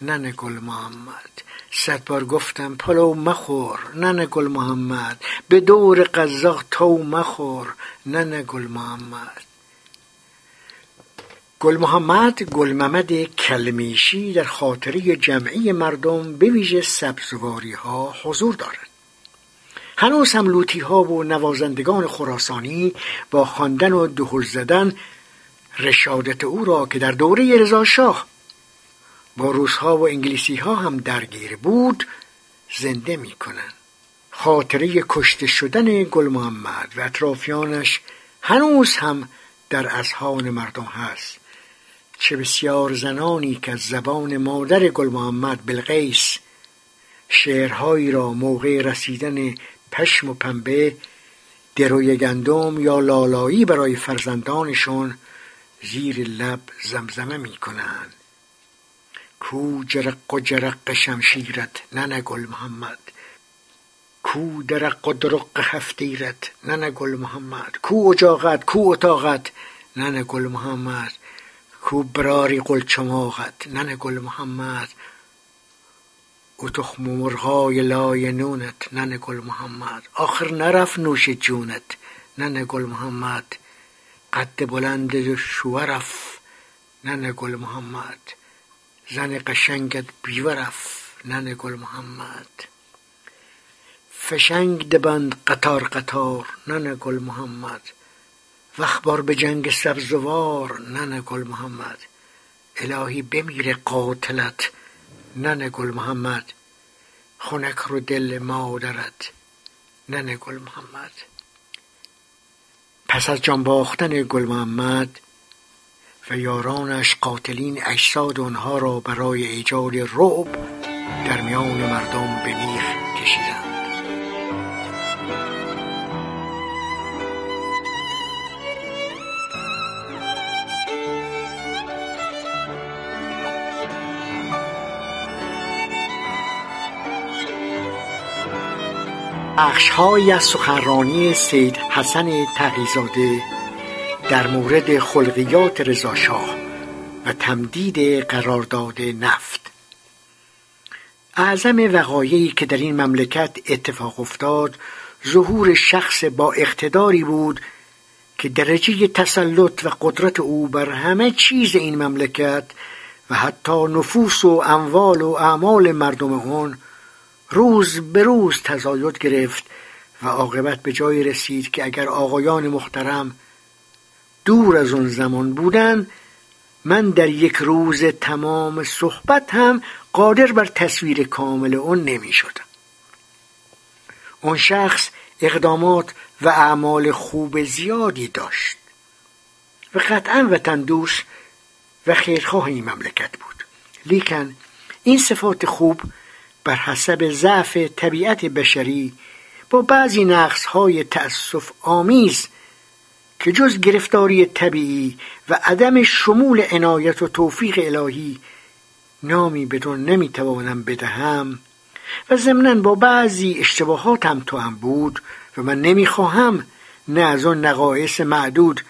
نن گل محمد. صد بار گفتم پلو مخور نن گل محمد به دور قزاق تو مخور نن گل محمد. گل محمد گل محمد کلمیشی در خاطره جمعی مردم به ویژه سبزواری ها حضور دارد. هنوز هم لوتی ها و نوازندگان خراسانی با خواندن و دهل زدن رشادت او را که در دوره رضا شاه با روسها و انگلیسی ها هم درگیر بود زنده می کنن. خاطره کشته شدن گل محمد و اطرافیانش هنوز هم در اذهان مردم هست چه بسیار زنانی که از زبان مادر گل محمد بلقیس شعرهایی را موقع رسیدن پشم و پنبه دروی گندم یا لالایی برای فرزندانشون زیر لب زمزمه می کنند کو جرق و جرق شمشیرت ننه گل محمد. کو درق و درق هفتیرت ننه گل محمد. کو اجاقت کو اتاقت ننه گل محمد. کو براری قل چماغت ننه گل محمد. او تخم مرغای لای نونت ننه گل محمد. آخر نرف نوش جونت ننه گل محمد. قد بلند شورف ننه گل محمد. زن قشنگت بیورف ننه گل محمد. فشنگ دبند قطار قطار ننه گل محمد. وخبار به جنگ سبزوار ننه گل محمد. الهی بمیره قاتلت ننه گل محمد. خنک رو دل مادرت ننه گل محمد. پس از جان باختن گل محمد و یارانش قاتلین اجساد آنها را برای ایجاد رعب در میان مردم به میخ کشیدند. بخشهایی از سخنرانی سید حسن تقیزاده در مورد خلقیات رضاشاه و تمدید قرارداد نفت. اعظم وقایعی که در این مملکت اتفاق افتاد ظهور شخص با اقتداری بود که درجه تسلط و قدرت او بر همه چیز این مملکت و حتی نفوس و اموال و اعمال مردم آن روز به روز تزاید گرفت و عاقبت به جایی رسید که اگر آقایان محترم دور از اون زمان بودن من در یک روز تمام صحبت هم قادر بر تصویر کامل اون نمی شدم اون شخص اقدامات و اعمال خوب زیادی داشت و قطعا وطن دوست و خیرخواه این مملکت بود. لیکن این صفات خوب بر حسب ضعف طبیعت بشری با بعضی نقص های تأسف آمیز که جز گرفتاری طبیعی و عدم شمول عنایت و توفیق الهی نامی بدون نمی‌توانم بدهم و ضمنا با بعضی اشتباهاتم تو هم بود و من نمی‌خواهم نه از آن نقایص معدود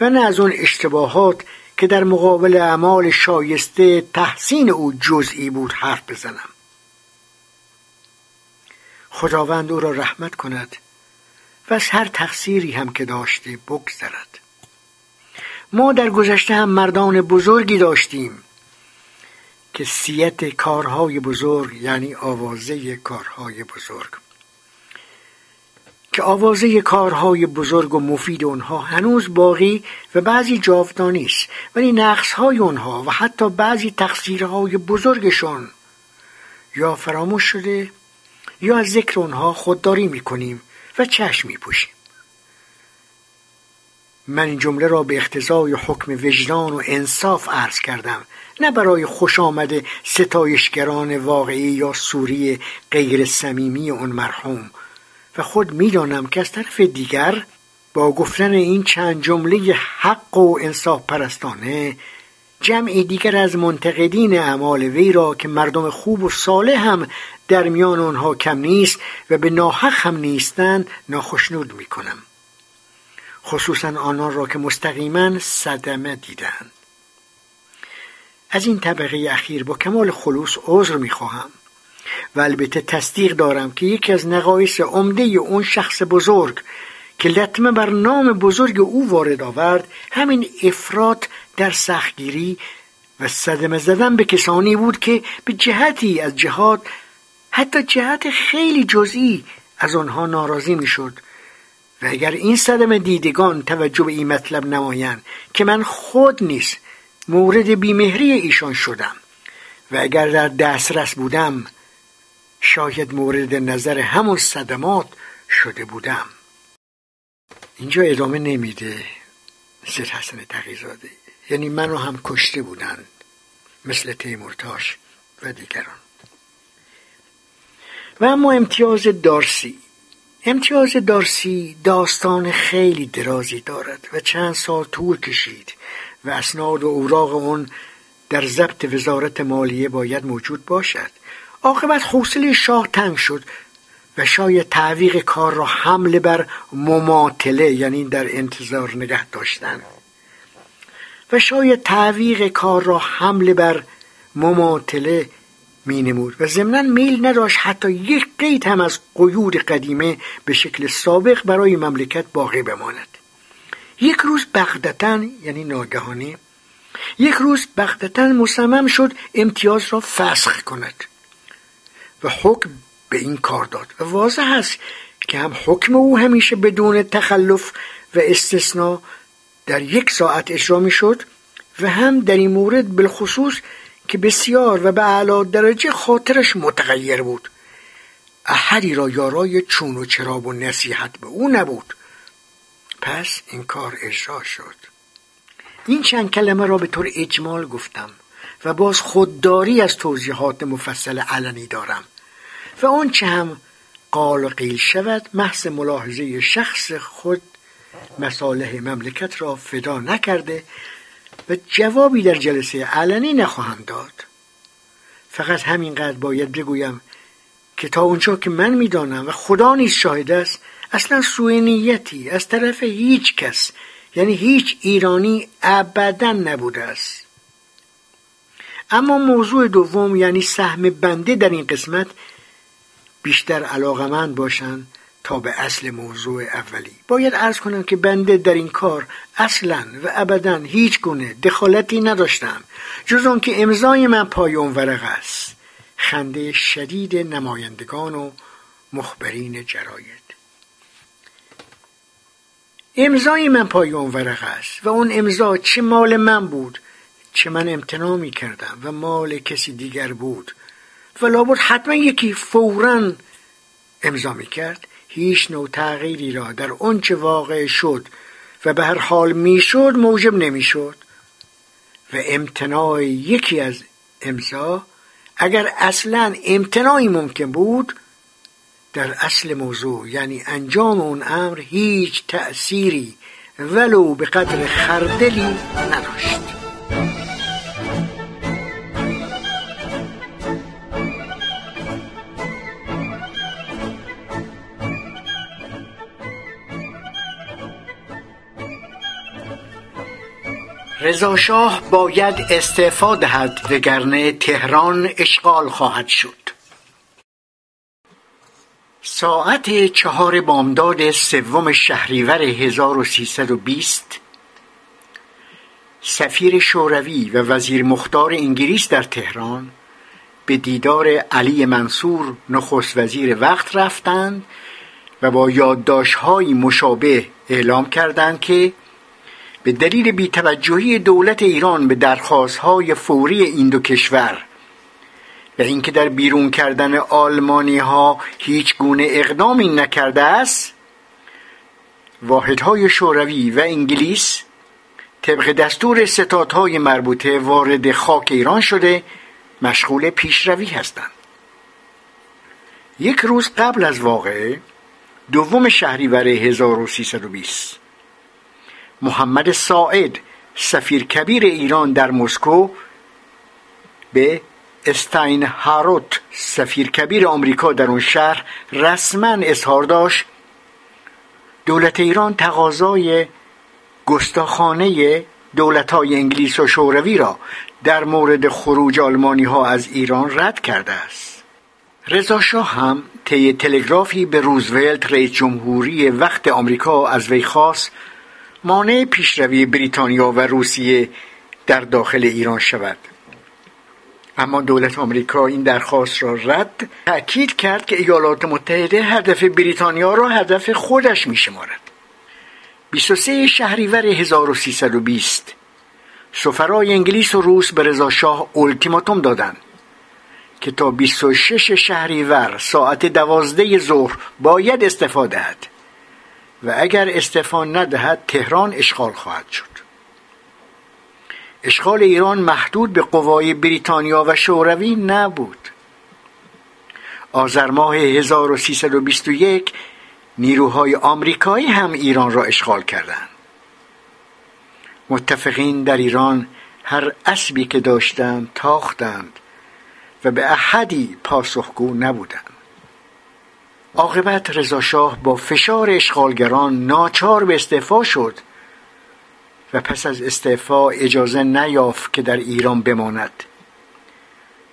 و نه از آن اشتباهات که در مقابل اعمال شایسته تحسین او جزئی بود حرف بزنم. خداوند او را رحمت کند. و از هر تقصیری هم که داشته بگذرد. ما در گذشته هم مردان بزرگی داشتیم که سیت کارهای بزرگ یعنی آوازه کارهای بزرگ. که آوازه کارهای بزرگ و مفید آنها هنوز باقی و بعضی جاودانی است. ولی نقصهای آنها و حتی بعضی تقصیرهای بزرگشان یا فراموش شده یا از ذکر آنها خودداری می‌کنیم. و چشم میپوشیم. من این جمله را به اختزای حکم وجدان و انصاف عرض کردم نه برای خوش آمده ستایشگران واقعی یا سوری غیر صمیمی اون مرحوم. و خود می‌دانم که از طرف دیگر با گفتن این چند جمله حق و انصاف پرستانه جمعی دیگر از منتقدین اعمال وی را که مردم خوب و صالح هم در میان آنها کم نیست و به ناحق هم نیستند ناخشنود می‌کنم. خصوصا آنان را که مستقیما صدمه دیدند از این طبقه اخیر با کمال خلوص عذر می‌خواهم و البته تصدیق دارم که یکی از نقایص عمده اون شخص بزرگ که لطمه بر نام بزرگ او وارد آورد همین افراد در سختگیری و صدمه زدن به کسانی بود که به جهتی از جهات حتی جهت خیلی جزئی از آنها ناراضی می‌شد. و اگر این صدمه دیدگان توجه به این مطلب نمایند که من خود نیست مورد بیمهری ایشان شدم و اگر در دسترس بودم شاید مورد نظر همون صدمات شده بودم. اینجا ادامه نمیده سید حسن تقیزاده. یعنی منو هم کشته بودند مثل تیمورتاش و دیگران. و اما امتیاز دارسی. امتیاز دارسی داستان خیلی درازی دارد و چند سال طول کشید و اسناد و اوراق اون در ضبط وزارت مالیه باید موجود باشد. عاقبت حوصله شاه تنگ شد و شاید تعویق کار را حمله بر مماطله یعنی در انتظار نگه داشتن. و شاید تعویق کار را حمله بر مماطله می نمود و ضمنا میل نداشت حتی یک قید هم از قیود قدیمه به شکل سابق برای مملکت باقی بماند. یک روز بغدتا یعنی ناگهانی یک روز بغدتا مصمم شد امتیاز را فسخ کند. و حکم به این کار داد. و واضح است که هم حکم او همیشه بدون تخلف و استثناء در یک ساعت اجرا می شد و هم در این مورد بالخصوص که بسیار و به اعلی درجه خاطرش متغیر بود. احدی را یارای چون و چراب و نصیحت به او نبود. پس این کار اجرا شد. این چند کلمه را به طور اجمال گفتم و باز خودداری از توضیحات مفصل علنی دارم و آنچه هم قال قیل شود محض ملاحظه شخص خود مصالح مملکت را فدا نکرده و جوابی در جلسه علنی نخواهم داد. فقط همینقدر باید بگویم که تا اونجا که من می‌دانم و خدا نیز شاهد است اصلا سوء نیتی از طرف هیچ کس یعنی هیچ ایرانی ابدا نبوده است. اما موضوع دوم یعنی سهم بنده در این قسمت بیشتر علاقمند باشند تا به اصل موضوع اولی. باید ارز کنم که بنده در این کار اصلا و ابدا هیچ گونه دخالتی نداشتم جز که امضای من پای اون ورق است. خنده شدید نمایندگان و مخبرین جراید. امضای من پای اون ورق است و اون امضا چه مال من بود چه من امتناع می کردم و مال کسی دیگر بود. و لابد حتما یکی فورا امضا می کرد. هیچ نوع تغییری را در آنچه واقع شد و به هر حال می‌شد موجب نمی‌شد. و امتناع یکی از امضا اگر اصلا امتناعی ممکن بود در اصل موضوع یعنی انجام اون امر هیچ تأثیری ولو به قدر خردلی نداشت. رضاشاه باید استعفا دهد وگرنه تهران اشغال خواهد شد. ساعت چهار بامداد سوم شهریور 1320 سفیر شوروی و وزیر مختار انگلیس در تهران به دیدار علی منصور نخست وزیر وقت رفتند و با یادداشت‌های مشابه اعلام کردند که به دلیل بیتوجهی دولت ایران به درخواستهای فوری این دو کشور و اینکه در بیرون کردن آلمانی ها هیچ گونه اقدامی نکرده است واحدهای شوروی و انگلیس طبق دستور ستادهای مربوطه وارد خاک ایران شده مشغول پیشروی هستند. یک روز قبل از واقعه دوم شهریور 1320 محمد ساعد سفیر کبیر ایران در مسکو به استاین هاروت سفیر کبیر آمریکا در اون شهر رسما اظهار داشت. دولت ایران تقاضای گستاخانه دولت های انگلیس و شوروی را در مورد خروج آلمانی ها از ایران رد کرده است. رضا شاه هم طی تلگرافی به روزولت رئیس جمهوری وقت آمریکا از وی خواست مانع پیشروی بریتانیا و روسیه در داخل ایران شود. اما دولت آمریکا این درخواست را رد تأکید کرد که ایالات متحده هدف بریتانیا را هدف خودش می شمارد 23 شهریور 1320 سفرای انگلیس و روس به رضا شاه التیماتوم دادند که تا 26 شهریور ساعت دوازده ظهر باید استفاده دهد. و اگر استفا ندهد تهران اشغال خواهد شد. اشغال ایران محدود به قوای بریتانیا و شوروی نبود. آذر ماه 1321 نیروهای آمریکایی هم ایران را اشغال کردند. متفقین در ایران هر اسبی که داشتند تاختند و به احدی پاسخگو نبودند. عاقبت رضاشاه با فشار اشغالگران ناچار به استعفا شد و پس از استعفا اجازه نیافت که در ایران بماند.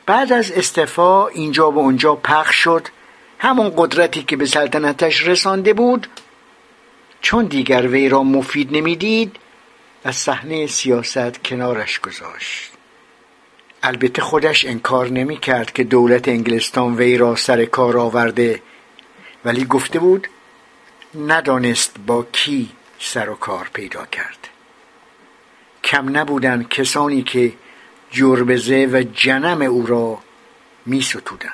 بعد از استعفا اینجا و اونجا پخش شد. همون قدرتی که به سلطنتش رسانده بود. چون دیگر وی را مفید نمی‌دید از صحنه سیاست کنارش گذاشت. البته خودش انکار نمی کرد که دولت انگلستان وی را سر کار آورده ولی گفته بود ندانست با کی سر و کار پیدا کرد. کم نبودند کسانی که جربزه و جنم او را می ستودن.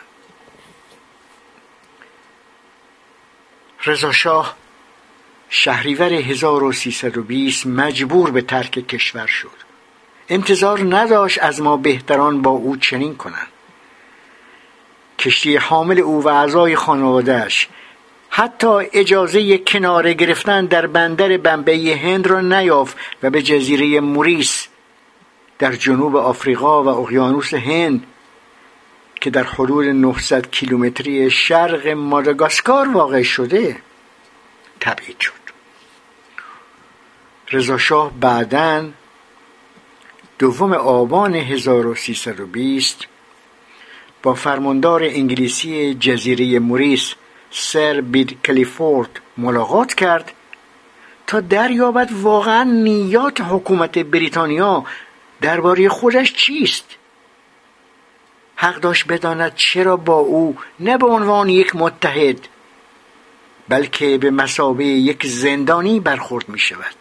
رضاشاه شهریور 1320 مجبور به ترک کشور شد. انتظار نداشت از ما بهتران با او چنین کنند. کشتی حامل او و اعضای خانوادهش حتی اجازه کناره گرفتن در بندر بمبئی هند را نیافت و به جزیره موریس در جنوب آفریقا و اقیانوس هند که در حدود 900 کیلومتری شرق ماداگاسکار واقع شده تبعید شد. رضاشاه بعدا دوم آبان 1320 با فرماندار انگلیسی جزیره موریس سر بید کلیفورد ملاقات کرد تا دریابد واقعا نیات حکومت بریتانیا درباره خودش چیست؟ حق داشت بداند چرا با او نه به عنوان یک متحد بلکه به مسابه یک زندانی برخورد می شود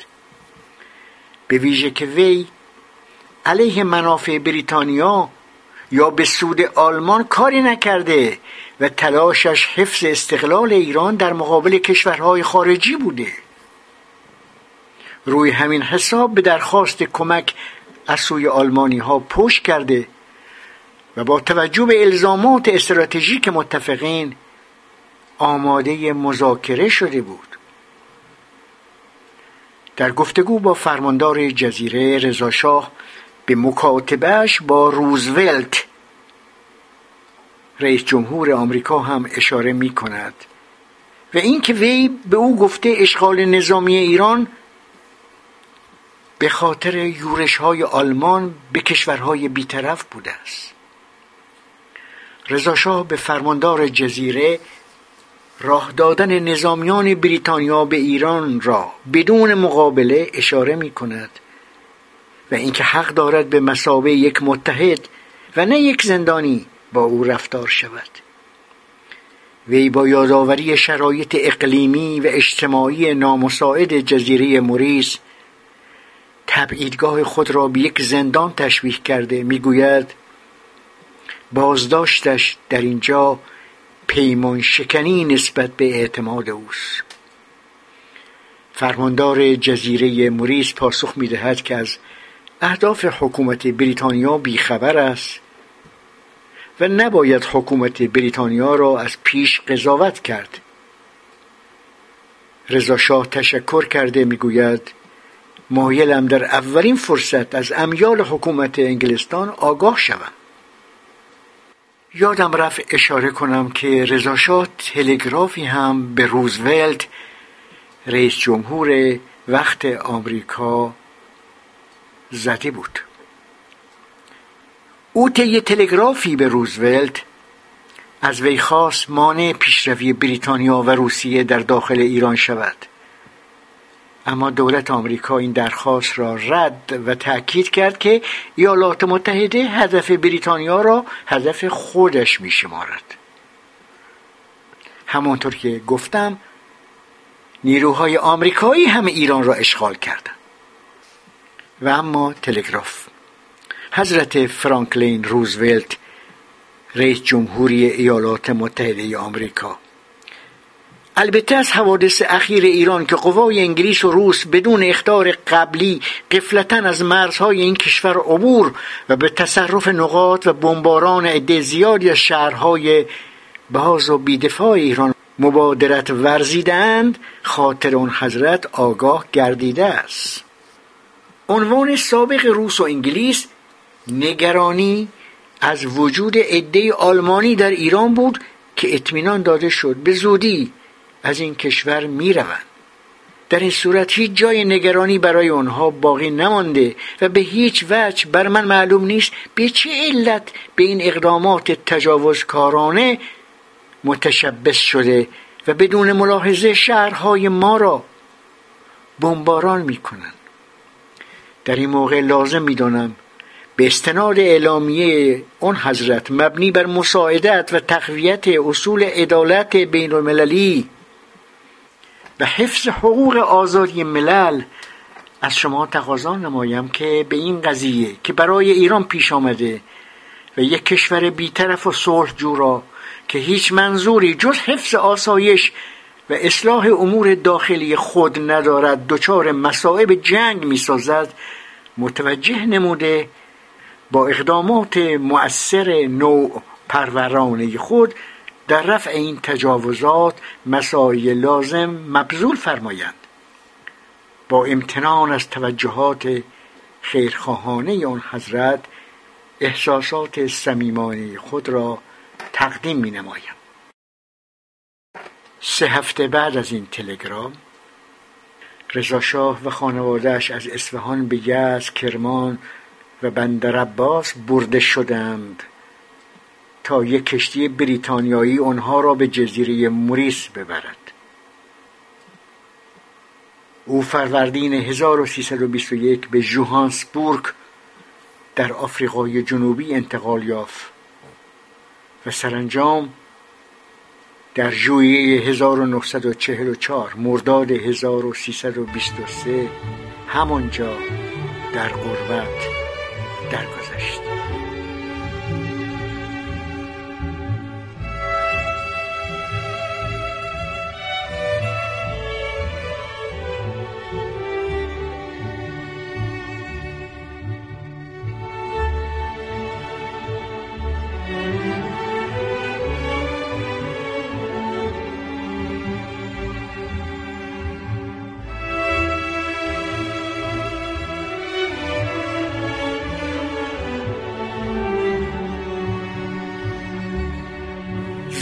به ویژه که وی علیه منافع بریتانیا یا به سود آلمان کاری نکرده و تلاشش حفظ استقلال ایران در مقابل کشورهای خارجی بوده. روی همین حساب به درخواست کمک از سوی آلمانی ها پشت کرده و با توجه به الزامات استراتژیک متفقین آماده مذاکره شده بود. در گفتگو با فرماندار جزیره رضاشاه به مکاتبهش با روزولت رئیس جمهور آمریکا هم اشاره می کند و اینکه وی به او گفته اشغال نظامی ایران به خاطر یورش های آلمان به کشورهای بیطرف بوده است. رضاشاه به فرماندار جزیره راه دادن نظامیان بریتانیا به ایران را بدون مقابله اشاره می کند و اینکه حق دارد به مسابه یک متحد و نه یک زندانی با او رفتار شود. وی با یادآوری شرایط اقلیمی و اجتماعی نامساعد جزیره موریس تبعیدگاه خود را به یک زندان تشبیه کرده می‌گوید بازداشتش در اینجا پیمان شکنی نسبت به اعتماد اوست. فرماندار جزیره موریس پاسخ می‌دهد که از اهداف حکومت بریتانیا بیخبر است. و نباید حکومت بریتانیا را از پیش قضاوت کرد. رضا شاه تشکر کرده می‌گوید مایلم در اولین فرصت از امیال حکومت انگلستان آگاه شوم. یادم رفت اشاره کنم که رضاشاه تلگرافی هم به روزولت رئیس جمهور وقت آمریکا زده بود. او طی تلگرافی به روزولت از وی خواست مانع پیشروی بریتانیا و روسیه در داخل ایران شود. اما دولت آمریکا این درخواست را رد و تأکید کرد که ایالات متحده هدف بریتانیا را هدف خودش می شمارد همانطور که گفتم نیروهای آمریکایی هم ایران را اشغال کردند. و اما تلگراف. حضرت فرانکلین روزولت رئیس جمهوری ایالات متحده آمریکا. البته از حوادث اخیر ایران که قوای انگلیس و روس بدون اختار قبلی قفلتا از مرزهای این کشور عبور و به تصرف نقاط و بمباران عده زیادی از شهرهای باز و بیدفاع ایران مبادرت ورزیدند خاطر اون حضرت آگاه گردیده است. عنوان سابق روس و انگلیس نگرانی از وجود عده آلمانی در ایران بود که اطمینان داده شد به زودی از این کشور می روند. در این صورت هیچ جای نگرانی برای آنها باقی نمانده و به هیچ وجه بر من معلوم نیست به چه علت به این اقدامات تجاوزکارانه متشبس شده و بدون ملاحظه شهرهای ما را بمباران می کنند. در این موقع لازم می دانم به استناد اعلامیه اون حضرت مبنی بر مساعدت و تقویت اصول عدالت بین المللی و حفظ حقوق آزادی ملل از شما تقاضا نمایم که به این قضیه که برای ایران پیش آمده و یک کشور بیطرف و صلح جورا که هیچ منظوری جز حفظ آسایش و اصلاح امور داخلی خود ندارد دچار مصائب جنگ می‌سازد متوجه نموده با اقدامات مؤثر نوع پرورانه خود در رفع این تجاوزات مساعی لازم مبذول فرمایند. با امتنان از توجهات خیرخواهانه آن حضرت احساسات صمیمانه خود را تقدیم می نمایم سه هفته بعد از این تلگرام رضاشاه و خانوادهش از اصفهان به یزد کرمان و بندر عباس برده شدند تا یک کشتی بریتانیایی آنها را به جزیره موریس ببرد. او فروردین 1321 به جوهانسبورگ در آفریقای جنوبی انتقال یافت و سرانجام در ژوئیه 1944 مرداد 1323 همانجا در غربت درگذشت.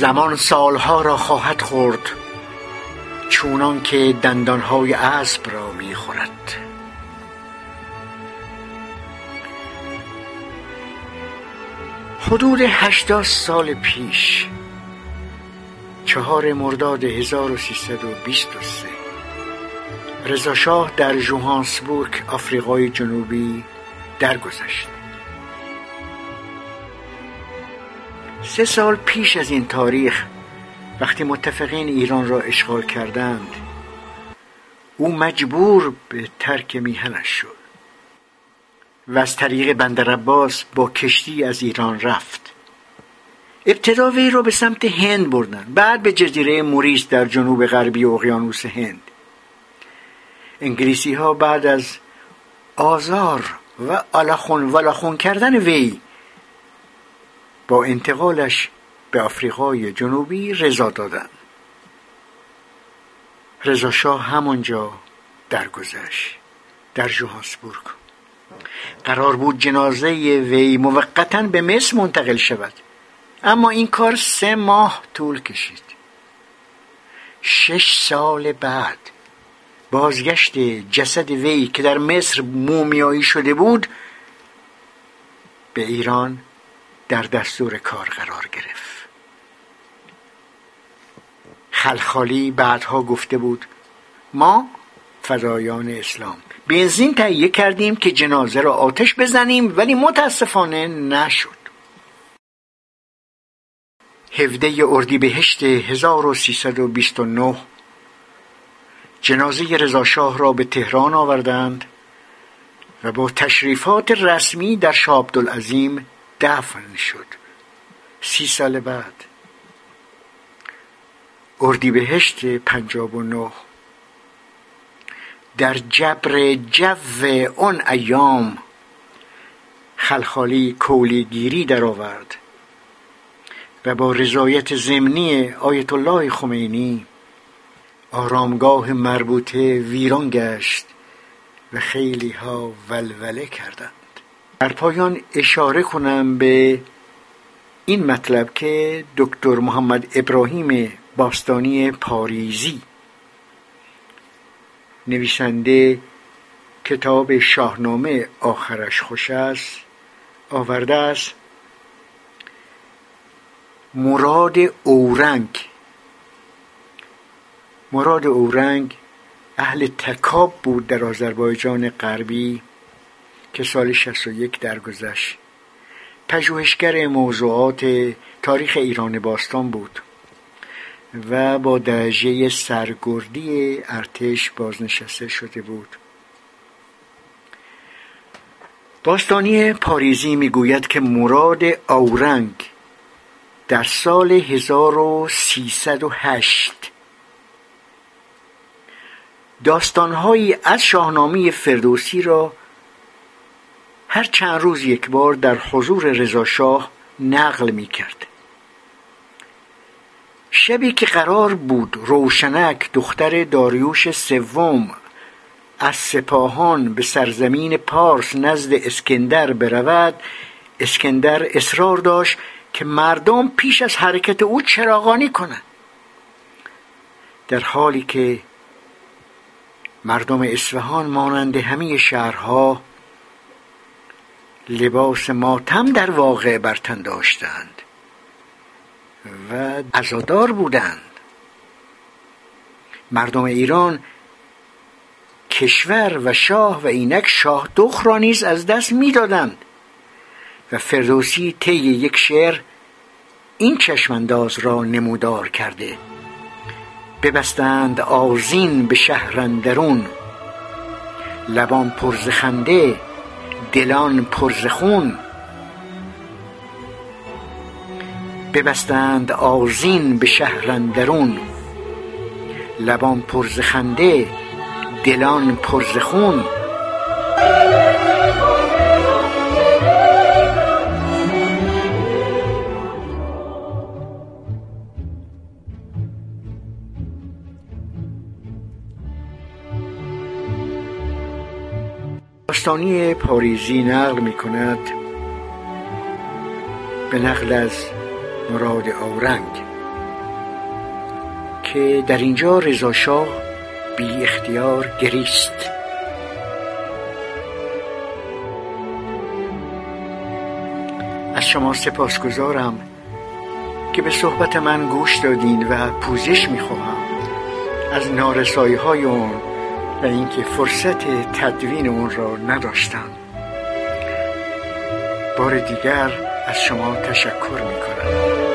زمان سالها را خواهد خورد چونان که دندانهای اسب را می‌خورد حدود هشتاد سال پیش چهار مرداد 1323 رضا شاه در جوهانسبورگ آفریقای جنوبی درگذشت. سه سال پیش از این تاریخ وقتی متفقین ایران را اشغال کردند او مجبور به ترک میهنش شد و از طریق بندر عباس با کشتی از ایران رفت. ابتدا وی را به سمت هند بردن بعد به جزیره موریس در جنوب غربی اقیانوس هند. انگلیسی ها بعد از آزار و آلاخون و کردن وی با انتقالش به آفریقای جنوبی رضا دادند رضا شاه همانجا درگذشت در جوهانسبورگ. قرار بود جنازه وی موقتا به مصر منتقل شود. اما این کار سه ماه طول کشید. شش سال بعد بازگشت جسد وی که در مصر مومیایی شده بود به ایران در دستور کار قرار گرفت. خلخالی بعدها گفته بود ما فدایان اسلام بنزین تهیه کردیم که جنازه را آتش بزنیم ولی متاسفانه نشد. هفده اردیبهشت 1329 جنازه رضاشاه را به تهران آوردند و با تشریفات رسمی در شاه عبدالعظیم دفن شد. سی سال بعد. اردیبهشت پنجاب و نه. در جبر جو آن ایام خلخالی کولیگیری درآورد و با رضایت ضمنی آیت الله خمینی آرامگاه مربوطه ویران گشت و خیلی ها ولوله کردند. در پایان اشاره کنم به این مطلب که دکتر محمد ابراهیم باستانی پاریزی نویسنده کتاب شاهنامه آخرش خوش است آورده است. مراد اورنگ مراد اورنگ اهل تکاب بود در آذربایجان غربی. که سال 61 درگذشت. پژوهشگر موضوعات تاریخ ایران باستان بود و با درجه سرگردی ارتش بازنشسته شده بود. باستانی پاریزی می‌گوید که مراد اورنگ در سال 1308 داستانهایی از شاهنامه فردوسی را هر چند روز یک بار در حضور رضاشاه نقل می کرد. شبی که قرار بود روشنک دختر داریوش سوم از سپاهان به سرزمین پارس نزد اسکندر برود اسکندر اصرار داشت که مردم پیش از حرکت او چراغانی کنند در حالی که مردم اصفهان مانند همه شهرها لباس ماتم در واقع برتن داشتند و عزادار بودند. مردم ایران کشور و شاه و اینک شاه دخ را نیز از دست می‌دادند و فردوسی طی یک شعر این چشمانداز را نمودار کرده. ببستند آزین به شهرندرون لبان پرز خنده دلان پرز خون. ببستند آزین به شهرندرون لبان پرز خنده دلان پرز داستانی پاریزی نقل می کند به نقل از مراد اورنگ که در اینجا رضاشاه بی اختیار گریست. از از شما سپاسگزارم که به صحبت من گوش دادین و پوزش می‌خواهم. از نارسایی های اون و اینکه فرصت تدوین اون را نداشتم. بار دیگر از شما تشکر می‌کنم.